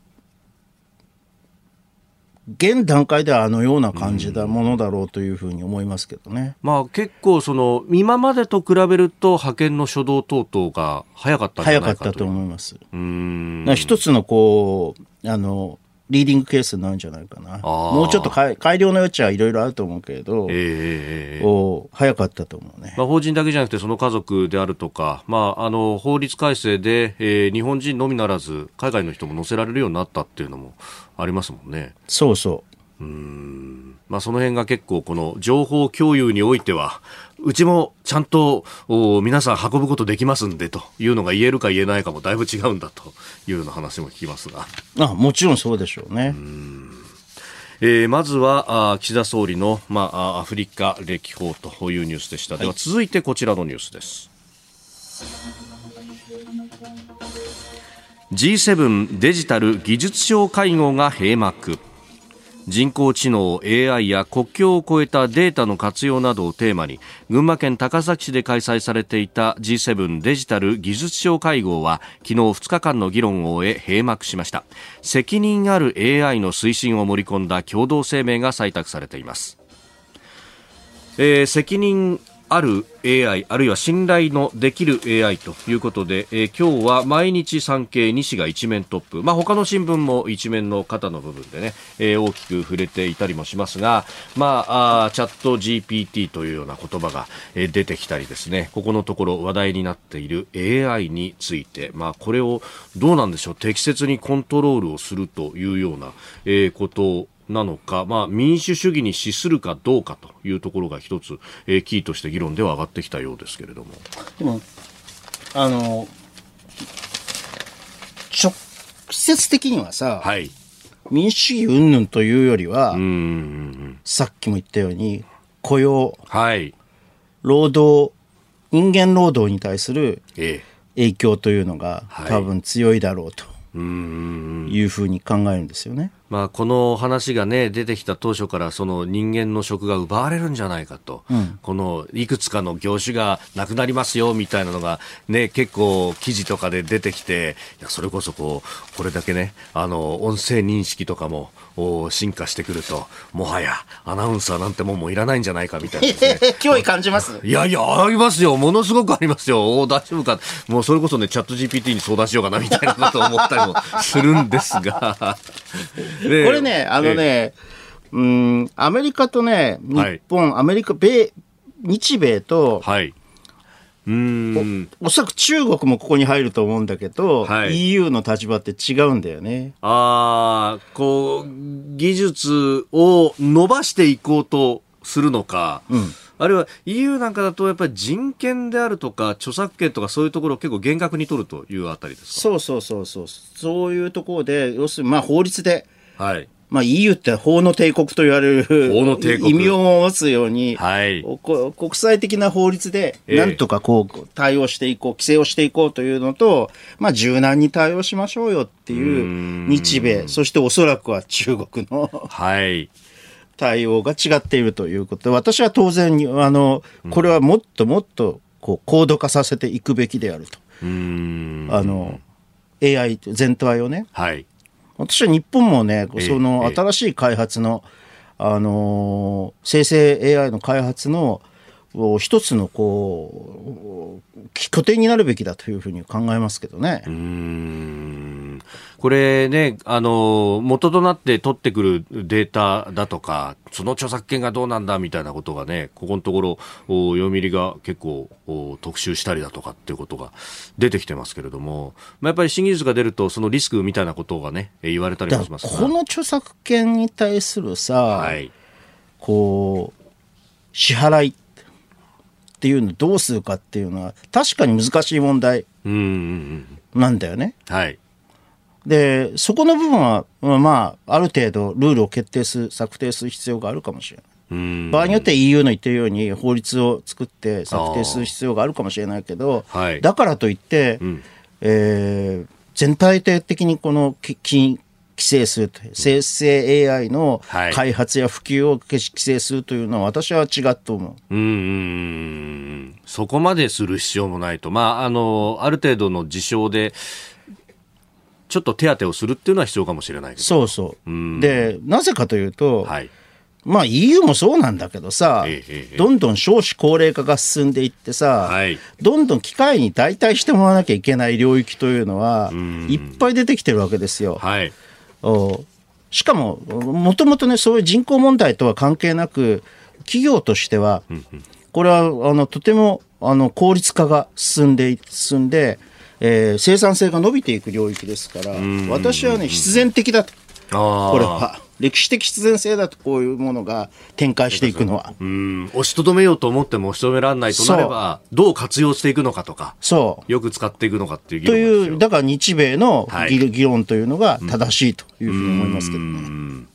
現段階ではあのような感じだものだろうというふうに思いますけどね、まあ、結構その、今までと比べると、派遣の初動等々が早かった早かったと思います。うん一つのこうあのリーディングケースになるんじゃないかな。もうちょっと改良の余地はいろいろあると思うけれど、えー、お早かったと思うね。まあ、法人だけじゃなくて、その家族であるとか、まあ、あの法律改正で、えー、日本人のみならず、海外の人も乗せられるようになったっていうのもありますもんね。そうそう。うんまあ、その辺が結構、この情報共有においては、うちもちゃんと皆さん運ぶことできますんでというのが言えるか言えないかもだいぶ違うんだというような話も聞きますが。あもちろんそうでしょうね。えー、まずはあ岸田総理の、まあ、アフリカ歴訪というニュースでした。では続いてこちらのニュースです。G7 デジタル技術相会合が閉幕。人工知能 AI や国境を越えたデータの活用などをテーマに群馬県高崎市で開催されていた G7 デジタル技術相会合は昨日2日間の議論を終え閉幕しました。責任ある AI の推進を盛り込んだ共同声明が採択されています、えー、責任ある AI あるいは信頼のできる AI ということで、えー、今日は毎日産経西が一面トップ、まあ、他の新聞も一面の肩の部分でね、えー、大きく触れていたりもしますが、まあ、あチャット GPT というような言葉が、えー、出てきたりですね。ここのところ話題になっている AI について、まあ、これをどうなんでしょう？適切にコントロールをするというような、えー、ことをなのか、まあ、民主主義に資するかどうかというところが一つ、えー、キーとして議論では上がってきたようですけれども。でもあの直接的にはさ、はい、民主主義云々というよりは、さっきも言ったように雇用、はい、労働人間労働に対する影響というのが、多分強いだろうというふうに考えるんですよね。まあ、この話が、ね、出てきた当初からその人間の職が奪われるんじゃないかと、うん、このいくつかの業種がなくなりますよみたいなのが、ね、結構記事とかで出てきてそれこそこうこれだけねあの音声認識とかも進化してくるともはやアナウンサーなんてもんもいらないんじゃないかみたいな、ね、脅威感じます？いやいやありますよ。ものすごくありますよ。大丈夫かもうそれこそねチャット GPT に相談しようかなみたいなことを思ったりもするんですが。これね、あのね、うん、アメリカとね、日本、はい、アメリカ、米、日米と、はい。うん。おおそらく中国もここに入ると思うんだけど、はい、EU の立場って違うんだよね。ああ、こう、技術を伸ばしていこうとするのか、うん、あるいは EU なんかだとやっぱり人権であるとか著作権とかそういうところを結構厳格に取るというあたりですか？そうそうそうそう。そういうところで要するにまあ法律で、はいまあ、EU って法の帝国と言われる法の帝国。意味を持つように、はい、国際的な法律でなんとかこう対応していこう、規制をしていこうというのと、まあ、柔軟に対応しましょうよっていう日米、そしておそらくは中国の、はい、対応が違っているということ。で、私は当然に、あの、これはもっともっと、こう、高度化させていくべきであると。あの、AI 全体をね。はい。私は日本もね、その新しい開発の、あの、生成 AI の開発の、一つのこう拠点になるべきだというふうに考えますけどね。うん。これね、あの元となって取ってくるデータだとか、その著作権がどうなんだみたいなことがね、ここのところ、読売が結構特集したりだとかっていうことが出てきてますけれども、まあ、やっぱり新技術が出ると、そのリスクみたいなことがね、言われたりもしますこの著作権に対するさ、はい、こう、支払いっていうのどうするかっていうのは確かに難しい問題なんだよね。はい。で、そこの部分は、まあ、ある程度ルールを決定する、策定する必要があるかもしれない。場合によって EU の言ってるように法律を作って策定する必要があるかもしれないけど、はい、だからといって、うん、えー、全体的にこの金規制すると生成 AI の開発や普及を規制するというのは私は違うと思う。うんそこまでする必要もないと、まあ、あのある程度の事象でちょっと手当てをするっていうのは必要かもしれないそうそう。でなぜかというと、はい。まあ EU もそうなんだけどさ、ええ、どんどん少子高齢化が進んでいってさ、はい、どんどん機械に代替してもらわなきゃいけない領域というのはいっぱい出てきてるわけですよ。はい、しかも、もともとね、そういう人口問題とは関係なく、企業としては、これはあのとてもあの効率化が進んで、進んで、えー、生産性が伸びていく領域ですから、私はね、必然的だと。これは。歴史的必然性だとこういうものが展開していくのは。うん。押しとどめようと思っても押しとめられないとなればどう活用していくのかとかそう。よく使っていくのかっていう議論というだから日米の議論というのが正しいというふうに思いますけどね。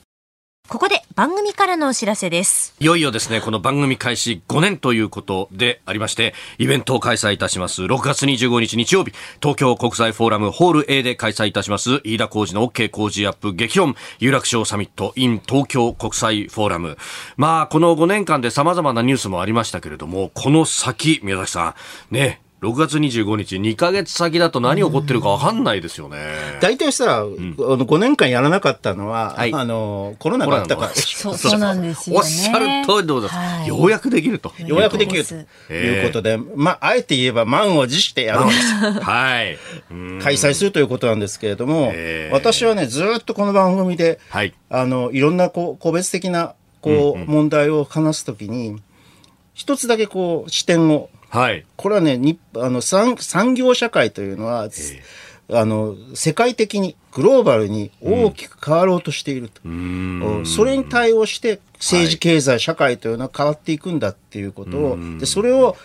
ここで番組からのお知らせです。いよいよですね、この番組開始5年ということでありまして、イベントを開催いたします。6月25日日曜日、東京国際フォーラムホール A で開催いたします、飯田浩二の OK 工事アップ激論有楽町サミット in 東京国際フォーラム。まあ、この5年間で様々なニュースもありましたけれども、この先、宮崎さん、ね、6月25日、2か月先だと何起こってるか分かんないですよね。大体さ、うん、あの5年間やらなかったのは、はい、あのコロナがあったからそうそうなんですよ、ね、おっしゃる通りでございます、はい、ようやくできると。ようやくできるということで、まあ、あえて言えば満を持してやろうです。はい。開催するということなんですけれども、私はね、ずっとこの番組で、はい、あのいろんなこう個別的なこう、うんうん、問題を話すときに、一つだけこう視点をはい、これはねにあの産産業社会というのは、あの世界的にグローバルに大きく変わろうとしていると、うん、それに対応して政治経済社会というのは変わっていくんだっていうことを、でそれを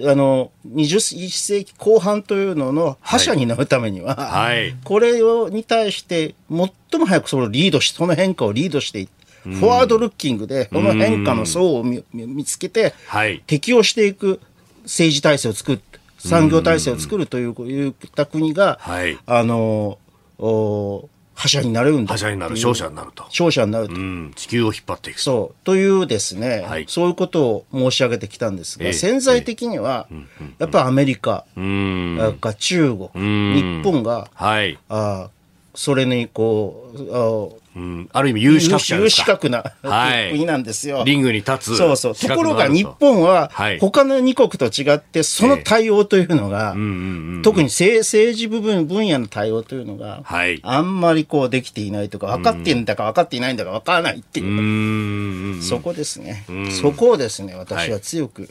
あの21世紀後半というのの覇者になるためには、はい、これをに対して最も早くそのリードしその変化をリードしていってフォワードルッキングでこの変化の層を見つけて、適応していく政治体制を作る産業体制を作るといういった国が、はい、あの覇者になれるんだ。覇者になる勝者になると。勝者になると、うん、地球を引っ張っていくそう。というですね、はい、そういうことを申し上げてきたんですが、えー、潜在的には、えー、やっぱりアメリカ、うん、か中国、日本が、はい、あそれにこううん、ある意味有資格者有資格な国なんですよ、リングに立つ。そうそう。と。ころが日本は、他の2国と違って、その対応というのが、特に政治部分、分野の対応というのが、はい、あんまりこうできていないとか、分かっているんだか分かっていないんだか分からないっていう、そこですね。そこをですね、私は強く、はい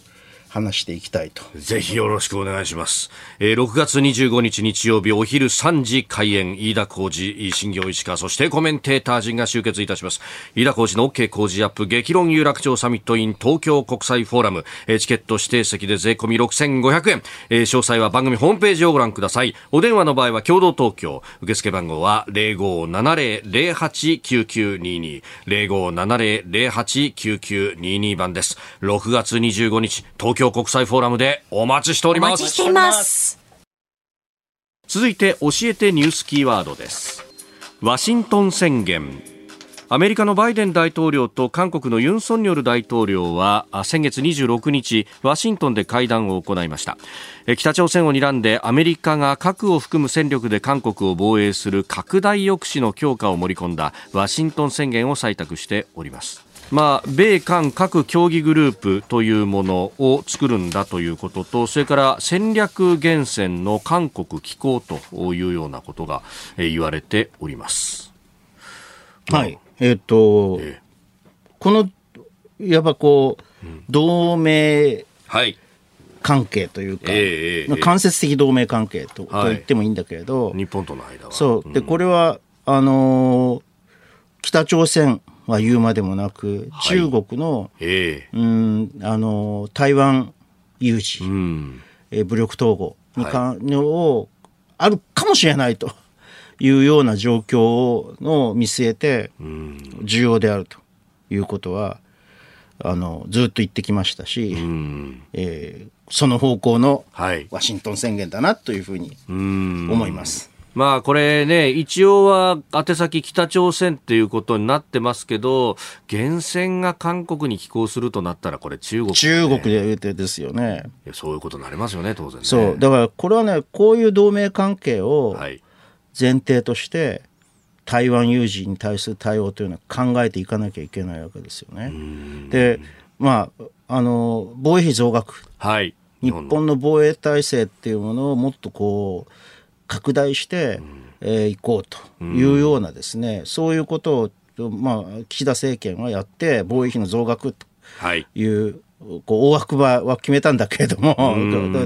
話していきたいと。ぜひよろしくお願いします。えー、6月25日日曜日お昼3時開演、飯田浩二、新業石川、そしてコメンテーター陣が集結いたします。飯田浩二の OK 工事アップ、激論有楽町サミットイン東京国際フォーラム、えー、チケット指定席で税込み6500円、えー、詳細は番組ホームページをご覧ください。お電話の場合は共同東京、受付番号は0570-089922、0570-089922番です。6月25日、東京京国際フォーラムでお待ちしております。お待ちしています。続いて教えてニュースキーワードです。ワシントン宣言。アメリカのバイデン大統領と韓国のユン・ソンニョル大統領は先月26日ワシントンで会談を行いました北朝鮮を睨んでアメリカが核を含む戦力で韓国を防衛する拡大抑止の強化を盛り込んだワシントン宣言を採択しておりますまあ、米韓各協議グループというものを作るんだということとそれから戦略源泉の韓国機構というようなことが言われております。はい、えっ、ー、と、えー、このやっぱこう、うん、同盟関係というか、えー、間接的同盟関係と,、と言ってもいいんだけれど、日本との間は。そう。でこれはあのー、北朝鮮は言うまでもなく、中国の、えー、うんあの台湾有事、うん、え武力統合にか、はい、をあるかもしれないと いうような状況をの見据えて重要であるということはあのずっと言ってきましたし、うん、えー、その方向のワシントン宣言だなというふうに思います。まあこれね、一応は宛先北朝鮮っていうことになってますけど、源泉が韓国に寄港するとなったら、これ中国、ね、中国でですよね。そういうことになりますよね、当然、ね、そう。だからこれはね、こういう同盟関係を前提として、台湾有事に対する対応というのは考えていかなきゃいけないわけですよね。で、まあ、あの、防衛費増額。はい。日本の防衛体制っていうものをもっとこう、拡大して、えー、いこうというようなですね、うん、そういうことを、まあ、岸田政権はやって防衛費の増額とい。う、はい、こう大枠は決めたんだけれども、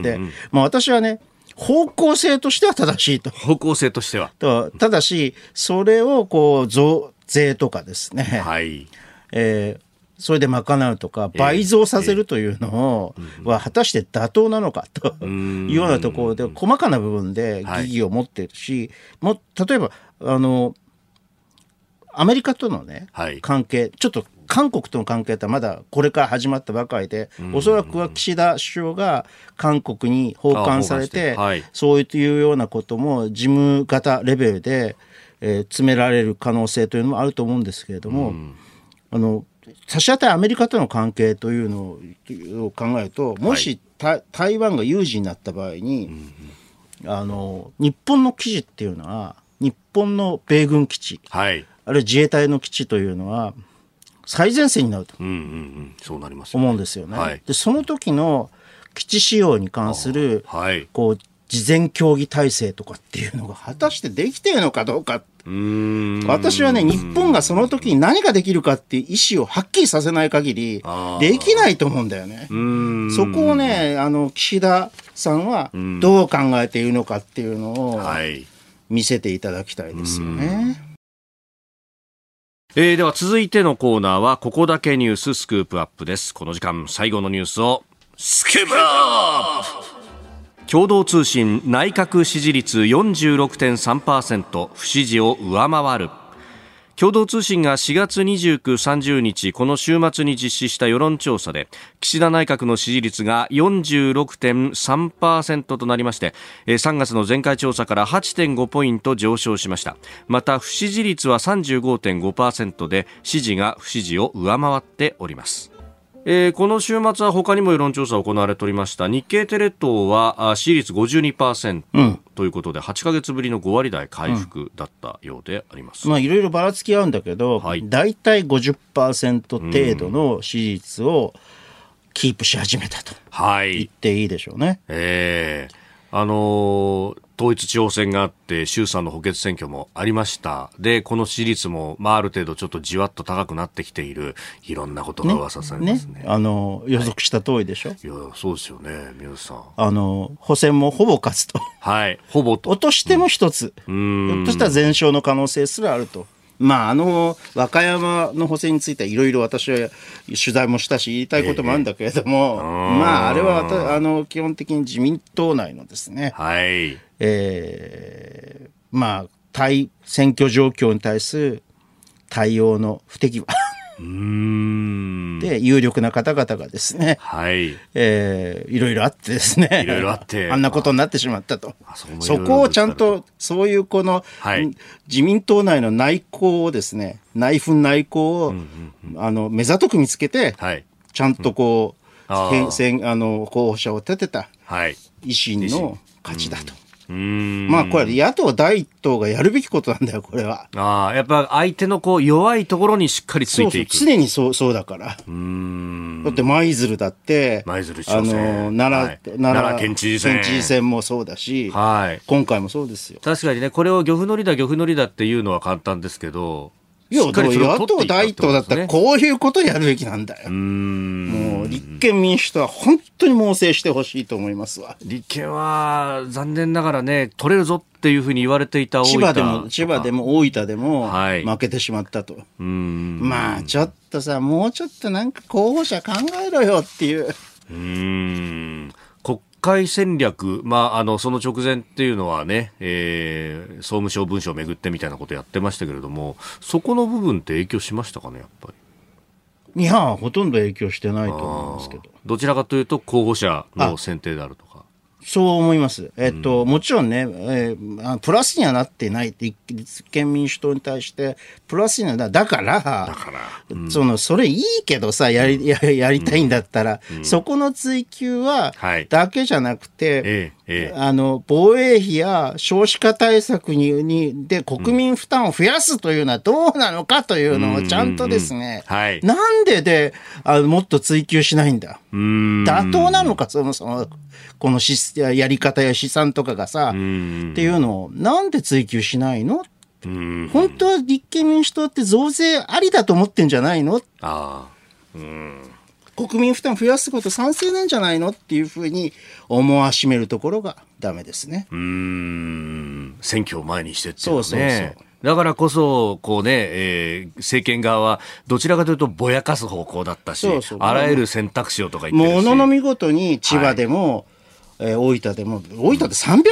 で、まあ、私はね方向性としては正しいと。方向性としては。とただし、それをこう増税とかですね、はい。えー、それで賄うとか、倍増させるというのを、は果たして妥当なのかというようなところで、細かな部分で疑義を持っているし、も例えば、あの、アメリカとのね、関係、ちょっと韓国との関係ってまだこれから始まったばかりで、おそらくは岸田首相が韓国に訪韓されて、そういうようなことも事務型レベルで、えー、詰められる可能性というのもあると思うんですけれども、あの差し当たりアメリカとの関係というのを考えるともし、はい、台湾が有事になった場合に、うん、あの日本の基地っていうのは日本の米軍基地、はい、あるいは自衛隊の基地というのは最前線になると思うんですよね。はい、でその時の基地使用に関する、はい、こう事前協議体制とかっていうのが果たしてできているのかどうか。私はね日本がその時に何ができるかっていう意思をはっきりさせない限りできないと思うんだよね。そこをねあの岸田さんはどう考えているのかっていうのを見せていただきたいですよね。えー、では続いてのコーナーはここだけニューススクープアップです。この時間最後のニュースをスクープアップ共同通信内閣支持率46.3%不支持を上回る。共同通信が4月29、30日この週末に実施した世論調査で岸田内閣の支持率が46.3%となりまして3月の前回調査から8.5ポイント上昇しました。また不支持率は35.5%で支持が不支持を上回っております。えー、この週末は他にも世論調査行われておりました。日経テレ東は支持率52%、うん、ということで8か月ぶりの5割台回復だったようであります、うん、まあ、いろいろばらつき合うんだけど、はい、大体50%程度の支持率をキープし始めたと言っていいでしょうね。はい、えーあのー、統一地方選があって、衆参の補欠選挙もありました。で、この支持率も、まあ、ある程度ちょっとじわっと高くなってきている、いろんなことが噂されますね。ねねあの、予測した通りでしょ、はい、いや、そうですよね、宮内さん。あの、補選もほぼ勝つと。はい、ほぼと。落としても一つ。うん。ひょっとしたら全勝の可能性すらあると。まあ、あの、和歌山の補選についてはいろいろ私は取材もしたし、言いたいこともあるんだけれども、えー、まあ、あれはあの基本的に自民党内のですね、はい。えー、まあ、対選挙状況に対する対応の不手際。で、有力な方々がですね、はい。えー、いろいろあってですね、いろいろあって、あんなことになってしまったと。そこをちゃんと、そういうこの、はい、自民党内の内向をですね、内紛内向を、うんうんうん、あの、目ざとく見つけて、はい、ちゃんとこう、うん、選あの候補者を立てた、はい、維新の勝ちだと。まあこれ野党第一党がやるべきことなんだよ、これは。ああ、やっぱ相手のこう弱いところにしっかりついていく。そうそう常にそう、そうだから。うんだって舞鶴だって、舞鶴あの、奈良、はい、奈良県知事選。県知事選もそうだし、はい、今回もそうですよ。確かにね、これを漁夫のりだ、漁夫のりだっていうのは簡単ですけど、いや、野党第一党だったらこういうことやるべきなんだよ。もう立憲民主党は本当に猛省してほしいと思いますわ。立憲は残念ながらね、取れるぞっていうふうに言われていた千葉でも、千葉でも大分でも負けてしまったと。はい、まあちょっとさ、もうちょっとなんか候補者考えろよっていう。うん会戦略、まあ、あのその直前っていうのはね、えー、総務省文書をめぐってみたいなことやってましたけれども、そこの部分って影響しましたかね、やっぱり？いや、ほとんど影響してないと思いますけど。どちらかというと、候補者の選定であるとか。そう思います。えっと、うん、もちろんね、えー、プラスにはなってない立憲民主党に対して、プラスにはなだから、だから、うん、その、それいいけどさ、やり、ややりたいんだったら、うん、そこの追求は、だけじゃなくて、はい、あの、防衛費や少子化対策に、に、で国民負担を増やすというのはどうなのかというのをちゃんとですね、はい、なんでで、あのもっと追求しないんだ。妥当なのか、そもそも。このしやり方や資産とかがさ、っていうのをなんで追求しないの？本当は立憲民主党って増税ありだと思ってんじゃないの？あ。うん国民負担増やすこと賛成なんじゃないのっていうふうに思わしめるところがダメですね。うん選挙を前にしてって、ね、そうそうそうだからこそ、こうね、えー、政権側は、どちらかというと、ぼやかす方向だったし、そうそうあらゆる選択肢をとか言ってるし。ものの見事に千葉でも、はいえー、大分でも、大分で300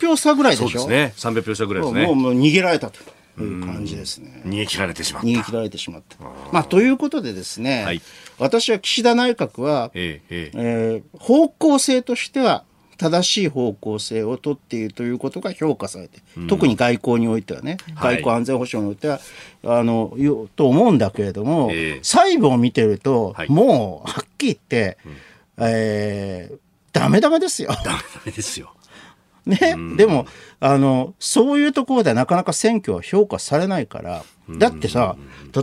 票差ぐらいでしょ、うん、そうですね。300票差ぐらいですね。もうもう逃げられたと。いう感じですね。逃げ切られてしまった。逃げ切られてしまった。まあ、ということでですね、はい、私は岸田内閣は、えええー、方向性としては、正しい方向性を取っているということが評価されて、うん、特に外交においてはね、外交安全保障においては、はい、あの、と思うんだけれども、えー、細部を見てると、はい、もう、はっきり言って、うん、えー、ダメダメですよ。ダメダメですよ。ね、でも、あの、そういうところでなかなか選挙は評価されないから、だってさ、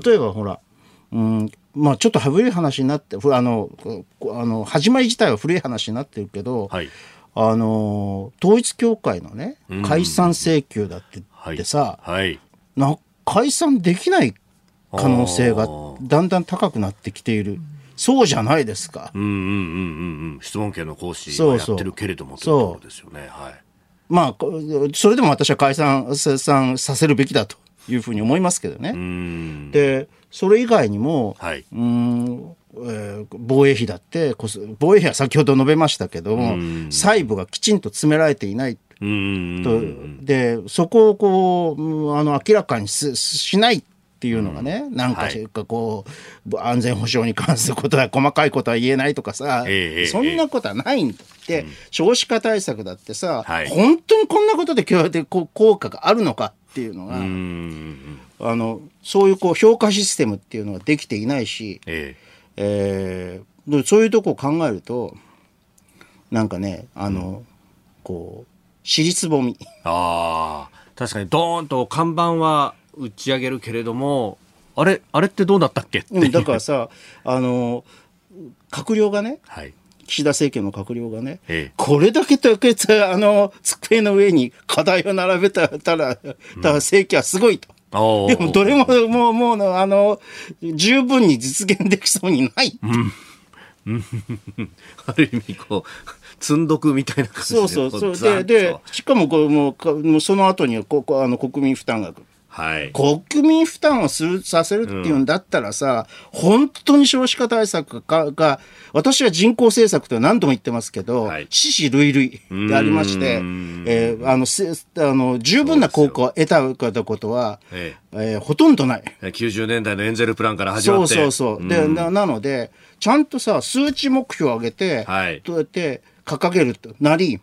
例えばほら、うん、まあちょっと古い話になって、あの、あの始まり自体は古い話になってるけど、はい、あの、統一教会のね、解散請求だってってさ、はい、な解散できない可能性がだんだん高くなってきている。そうじゃないですか。うんうんうんうん。質問権の行使はやってるけれどもそうそうですよね。はい。まあ、それでも私は解散させるべきだというふうに思いますけどね。で、それ以外にも、はい、うんえー、防衛費だって防衛費は先ほど述べましたけども細部がきちんと詰められていない。とでそこをこうあの明らかにしないっていうのがね、うん、なんかこう、はい、安全保障に関することは細かいことは言えないとかさ、えー、そんなことはないんだって、うん、少子化対策だってさ、はい、本当にこんなことで効果があるのかっていうのが、あのそういうこう評価システムっていうのができていないし、えー、えー、そういうとこを考えるとなんかねあの、うん、こう尻つぼみ。あ確かにドーンと看板は打ち上げるけれどもあれあれってどうだったっけうん、だからさあの閣僚がね、はい、岸田政権の閣僚がね、ええ、これだけだけあの机の上に課題を並べたら、たら政権はすごいと。うん、でもどれももう、もう、あの、十分に実現できそうにない。うん、ある意味こう積んどくみたいな感じでそうそうそう。ででしかもこうもうその後にここあの国民負担額はい、国民負担をするさせるっていうんだったらさ、うん、本当に少子化対策がが私は人口政策と何度も言ってますけど、はい、死死類類でありまして、えー、あのせあの十分な効果を得たことは、えええー、ほとんどない。90年代のエンゼルプランから始まって。そうそうそう。でななので、ちゃんとさ、数値目標を上げて、はい、どうやって掲げるとなり、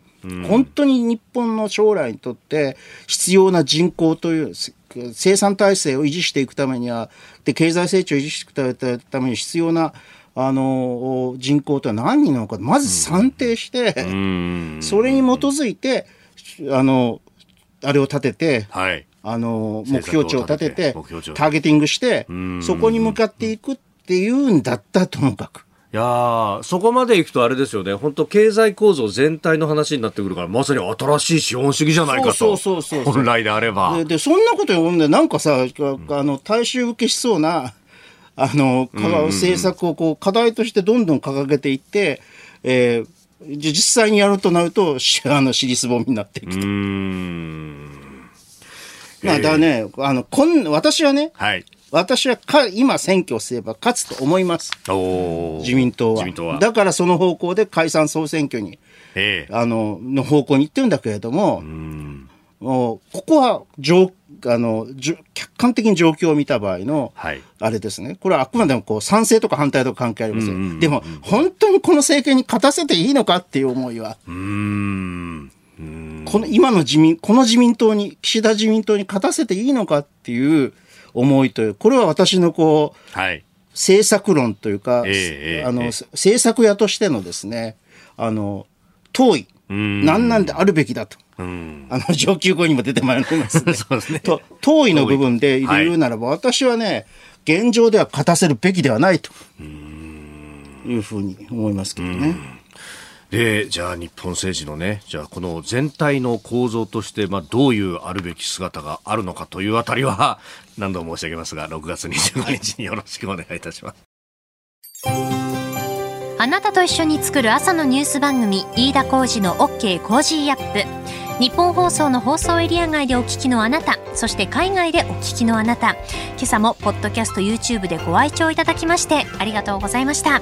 本当に日本の将来にとって必要な人口という生産体制を維持していくためには、で、経済成長を維持していくために必要な、あの、人口とは何人なのか、まず算定して、それに基づいて、あの、あれを立てて、はい、あの、目標値を立てて、ターゲティングして、そこに向かっていくっていうんだったらともかく。いやそこまでいくとあれですよね、本当経済構造全体の話になってくるから、まさに新しい資本主義じゃないかと。そうそうそう本来であれば。で、でそんなこと読んで、なんかさ、あの、大衆受けしそうな、あの、政策をこう、課題としてどんどん掲げていって、えー、実際にやるとなると、あの、尻すぼみになっていくと。まあ、だね、あの、こん、私はね、はい。私はか今選挙をすれば勝つと思います。自民党は。は。だからその方向で解散総選挙に、あの、の方向に行ってるんだけれども、もうここは上あの客観的に状況を見た場合の、はい、あれですね、これはあくまでもこう賛成とか反対とか関係ありません。うんうんうん、でも、本当にこの政権に勝たせていいのかっていう思いは、うん。この今の自民、この自民党に、岸田自民党に勝たせていいのかっていう、思いという、これは私のこう、はい、政策論というか、えー、あの、えー、政策屋としてのですね、あの、遠い、何なんであるべきだと。あの上級語にも出てまいりますね。そうですね。と遠いの部分で言うならば、はい、私はね、現状では勝たせるべきではないというふうに思いますけどね。でじゃあ日本政治のねじゃあこの全体の構造として、まあ、どういうあるべき姿があるのかというあたりは 何度も申し上げますが6月25日によろしくお願いいたします。あなたと一緒に作る朝のニュース番組飯田浩司の OK コージーアップニッポン放送の放送エリア外でお聞きのあなたそして海外でお聞きのあなた今朝もポッドキャスト YouTube でご愛聴いただきましてありがとうございました。